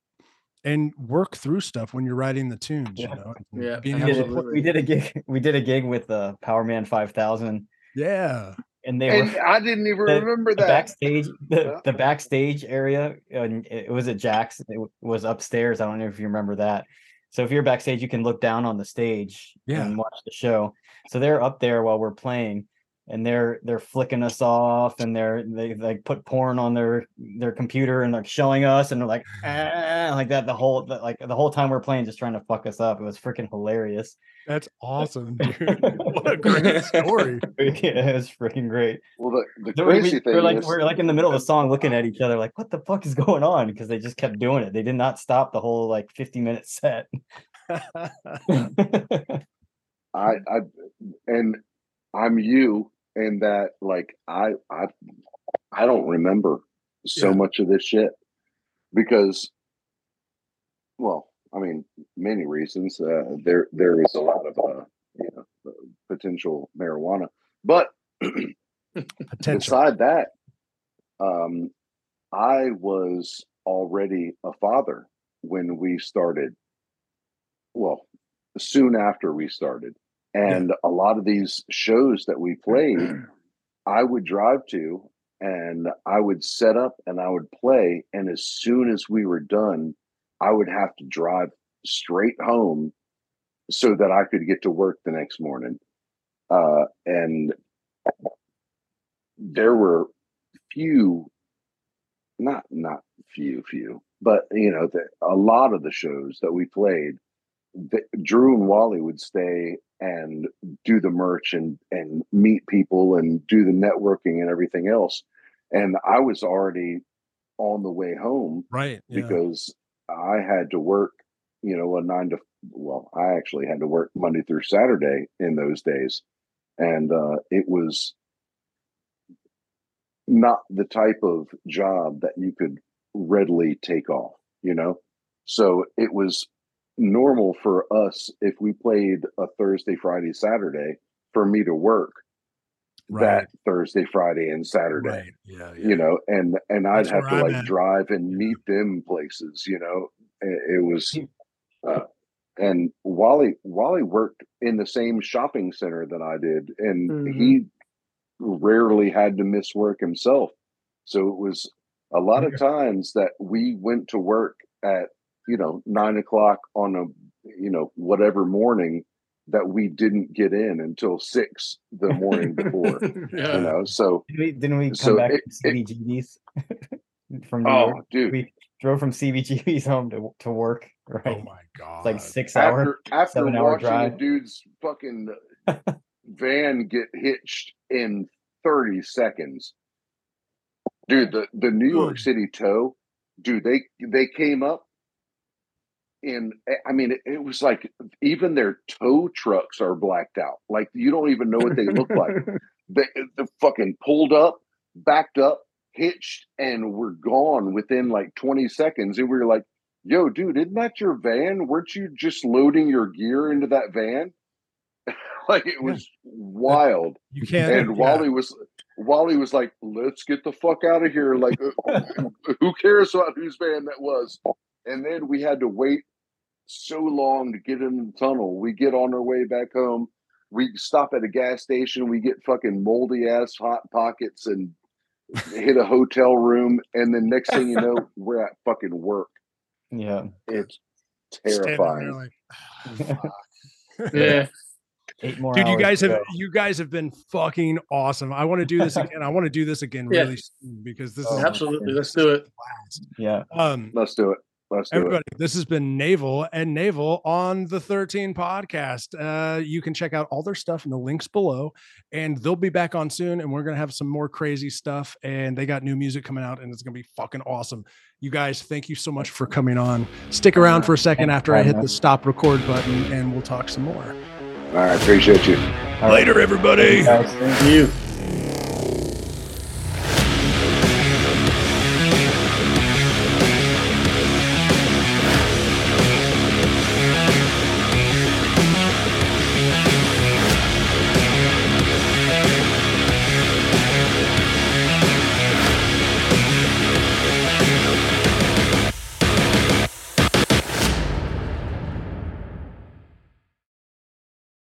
[SPEAKER 1] and work through stuff when you're writing the tunes,
[SPEAKER 2] Yeah.
[SPEAKER 1] you know.
[SPEAKER 3] Yeah,
[SPEAKER 1] being
[SPEAKER 2] we
[SPEAKER 1] able
[SPEAKER 2] did,
[SPEAKER 1] to
[SPEAKER 2] a, we did a gig. We did a gig with uh, Powerman Five Thousand,
[SPEAKER 1] Yeah.
[SPEAKER 2] and they
[SPEAKER 4] And
[SPEAKER 2] were
[SPEAKER 4] I didn't even
[SPEAKER 2] the-
[SPEAKER 4] remember
[SPEAKER 2] the
[SPEAKER 4] that.
[SPEAKER 2] backstage. The,
[SPEAKER 4] Yeah.
[SPEAKER 2] the backstage area, and it was at Jack's. It was upstairs. I don't know if you remember that. So if you're backstage, you can look down on the stage
[SPEAKER 1] Yeah.
[SPEAKER 2] and watch the show. So they're up there while we're playing, and they're they're flicking us off, and they're they like put porn on their their computer and like showing us, and they're like ah, like that the whole the, like the whole time we're playing, just trying to fuck us up. It was freaking hilarious.
[SPEAKER 1] That's awesome, dude. what a great story.
[SPEAKER 2] yeah, it was freaking great.
[SPEAKER 4] Well, the, the
[SPEAKER 2] So we-
[SPEAKER 4] crazy
[SPEAKER 2] we,
[SPEAKER 4] thing
[SPEAKER 2] we're like
[SPEAKER 4] is,
[SPEAKER 2] we're like in the middle of the song looking at each other like what the fuck is going on because they just kept doing it they did not stop the whole like 50 minute set
[SPEAKER 4] I I and I'm you in that like I I I don't remember so
[SPEAKER 1] Yeah.
[SPEAKER 4] much of this shit because well, I mean, many reasons. Uh, there there is a lot of uh, you know potential marijuana, but
[SPEAKER 1] Potential.
[SPEAKER 4] beside that, um, I was already a father when we started. Well, soon after we started, and a lot of these shows that we played, I would drive to and I would set up and I would play, and as soon as we were done, I would have to drive straight home so that I could get to work the next morning. Uh, and there were few, not not few, few, but you know, the, a lot of the shows that we played, the, Drew and Wally would stay and do the merch and and meet people and do the networking and everything else. And I was already on the way home
[SPEAKER 1] right. Yeah.
[SPEAKER 4] because I had to work, you know, a nine to well, I actually had to work Monday through Saturday in those days. And uh, it was not the type of job that you could readily take off, you know? So it was normal for us if we played a Thursday, Friday, Saturday for me to work
[SPEAKER 1] right.
[SPEAKER 4] that Thursday, Friday, and Saturday
[SPEAKER 1] Right. Yeah. yeah.
[SPEAKER 4] you know and and i'd
[SPEAKER 1] That's
[SPEAKER 4] have to
[SPEAKER 1] I'm
[SPEAKER 4] like
[SPEAKER 1] at.
[SPEAKER 4] drive and meet them places you know it, it was uh, and wally wally worked in the same shopping center that i did and
[SPEAKER 3] Mhm.
[SPEAKER 4] he rarely had to miss work himself so it was a lot of times that we went to work at you know nine o'clock on a you know whatever morning that we didn't get in until six the morning before
[SPEAKER 3] yeah.
[SPEAKER 4] you know so
[SPEAKER 2] Didn't we, didn't we come
[SPEAKER 4] So
[SPEAKER 2] back
[SPEAKER 4] it-
[SPEAKER 2] from CBGB's from New
[SPEAKER 4] oh
[SPEAKER 2] York?
[SPEAKER 4] dude
[SPEAKER 2] We drove from CBGB's home to, to work, right?
[SPEAKER 1] Oh my god.
[SPEAKER 2] It's like six hour.
[SPEAKER 4] after after
[SPEAKER 2] seven hour
[SPEAKER 4] watching
[SPEAKER 2] drive.
[SPEAKER 4] a dude's fucking van get hitched in 30 seconds dude the the new york city tow dude they they came up in eh, i mean it, it was like even their tow trucks are blacked out. Like you don't even know what they look like. They, eh, they fucking pulled up backed up hitched and were gone within like 20 seconds. And we were like yo dude isn't that your van? Weren't you just loading your gear into that van? Like it was wild.
[SPEAKER 1] You can't.
[SPEAKER 4] and
[SPEAKER 1] yeah.
[SPEAKER 4] wally was wally was like let's get the fuck out of here. Like who cares about whose van that was? And then we had to wait so long to get in the tunnel we get on our way back home we stop at a gas station we get fucking moldy ass hot pockets and hit a hotel room and then next thing you know we're at fucking work
[SPEAKER 2] Yeah.
[SPEAKER 4] it's
[SPEAKER 1] Standing there
[SPEAKER 4] terrifying
[SPEAKER 1] like, "Ah, fuck."
[SPEAKER 3] yeah.
[SPEAKER 2] Eight more
[SPEAKER 1] Dude, you guys have
[SPEAKER 2] go.
[SPEAKER 1] you guys have been fucking awesome. I want to do this again. I want to do this again
[SPEAKER 3] Yeah.
[SPEAKER 1] really soon because this
[SPEAKER 2] Oh,
[SPEAKER 1] is
[SPEAKER 3] Absolutely. Let's do it.
[SPEAKER 1] blast.
[SPEAKER 2] Yeah.
[SPEAKER 1] Um,
[SPEAKER 4] let's do it let's
[SPEAKER 1] everybody, this has been Navel and Navel on the 13 podcast. Uh, you can check out all their stuff in the links below, and they'll be back on soon. And we're gonna have some more crazy stuff. And they got new music coming out, and it's gonna be fucking awesome. You guys, thank you so much for coming on. Stick around for a second after I hit the stop record button, and we'll talk some more.
[SPEAKER 4] it all right appreciate you
[SPEAKER 2] All right.
[SPEAKER 1] Later, everybody.
[SPEAKER 2] Guys,
[SPEAKER 3] You.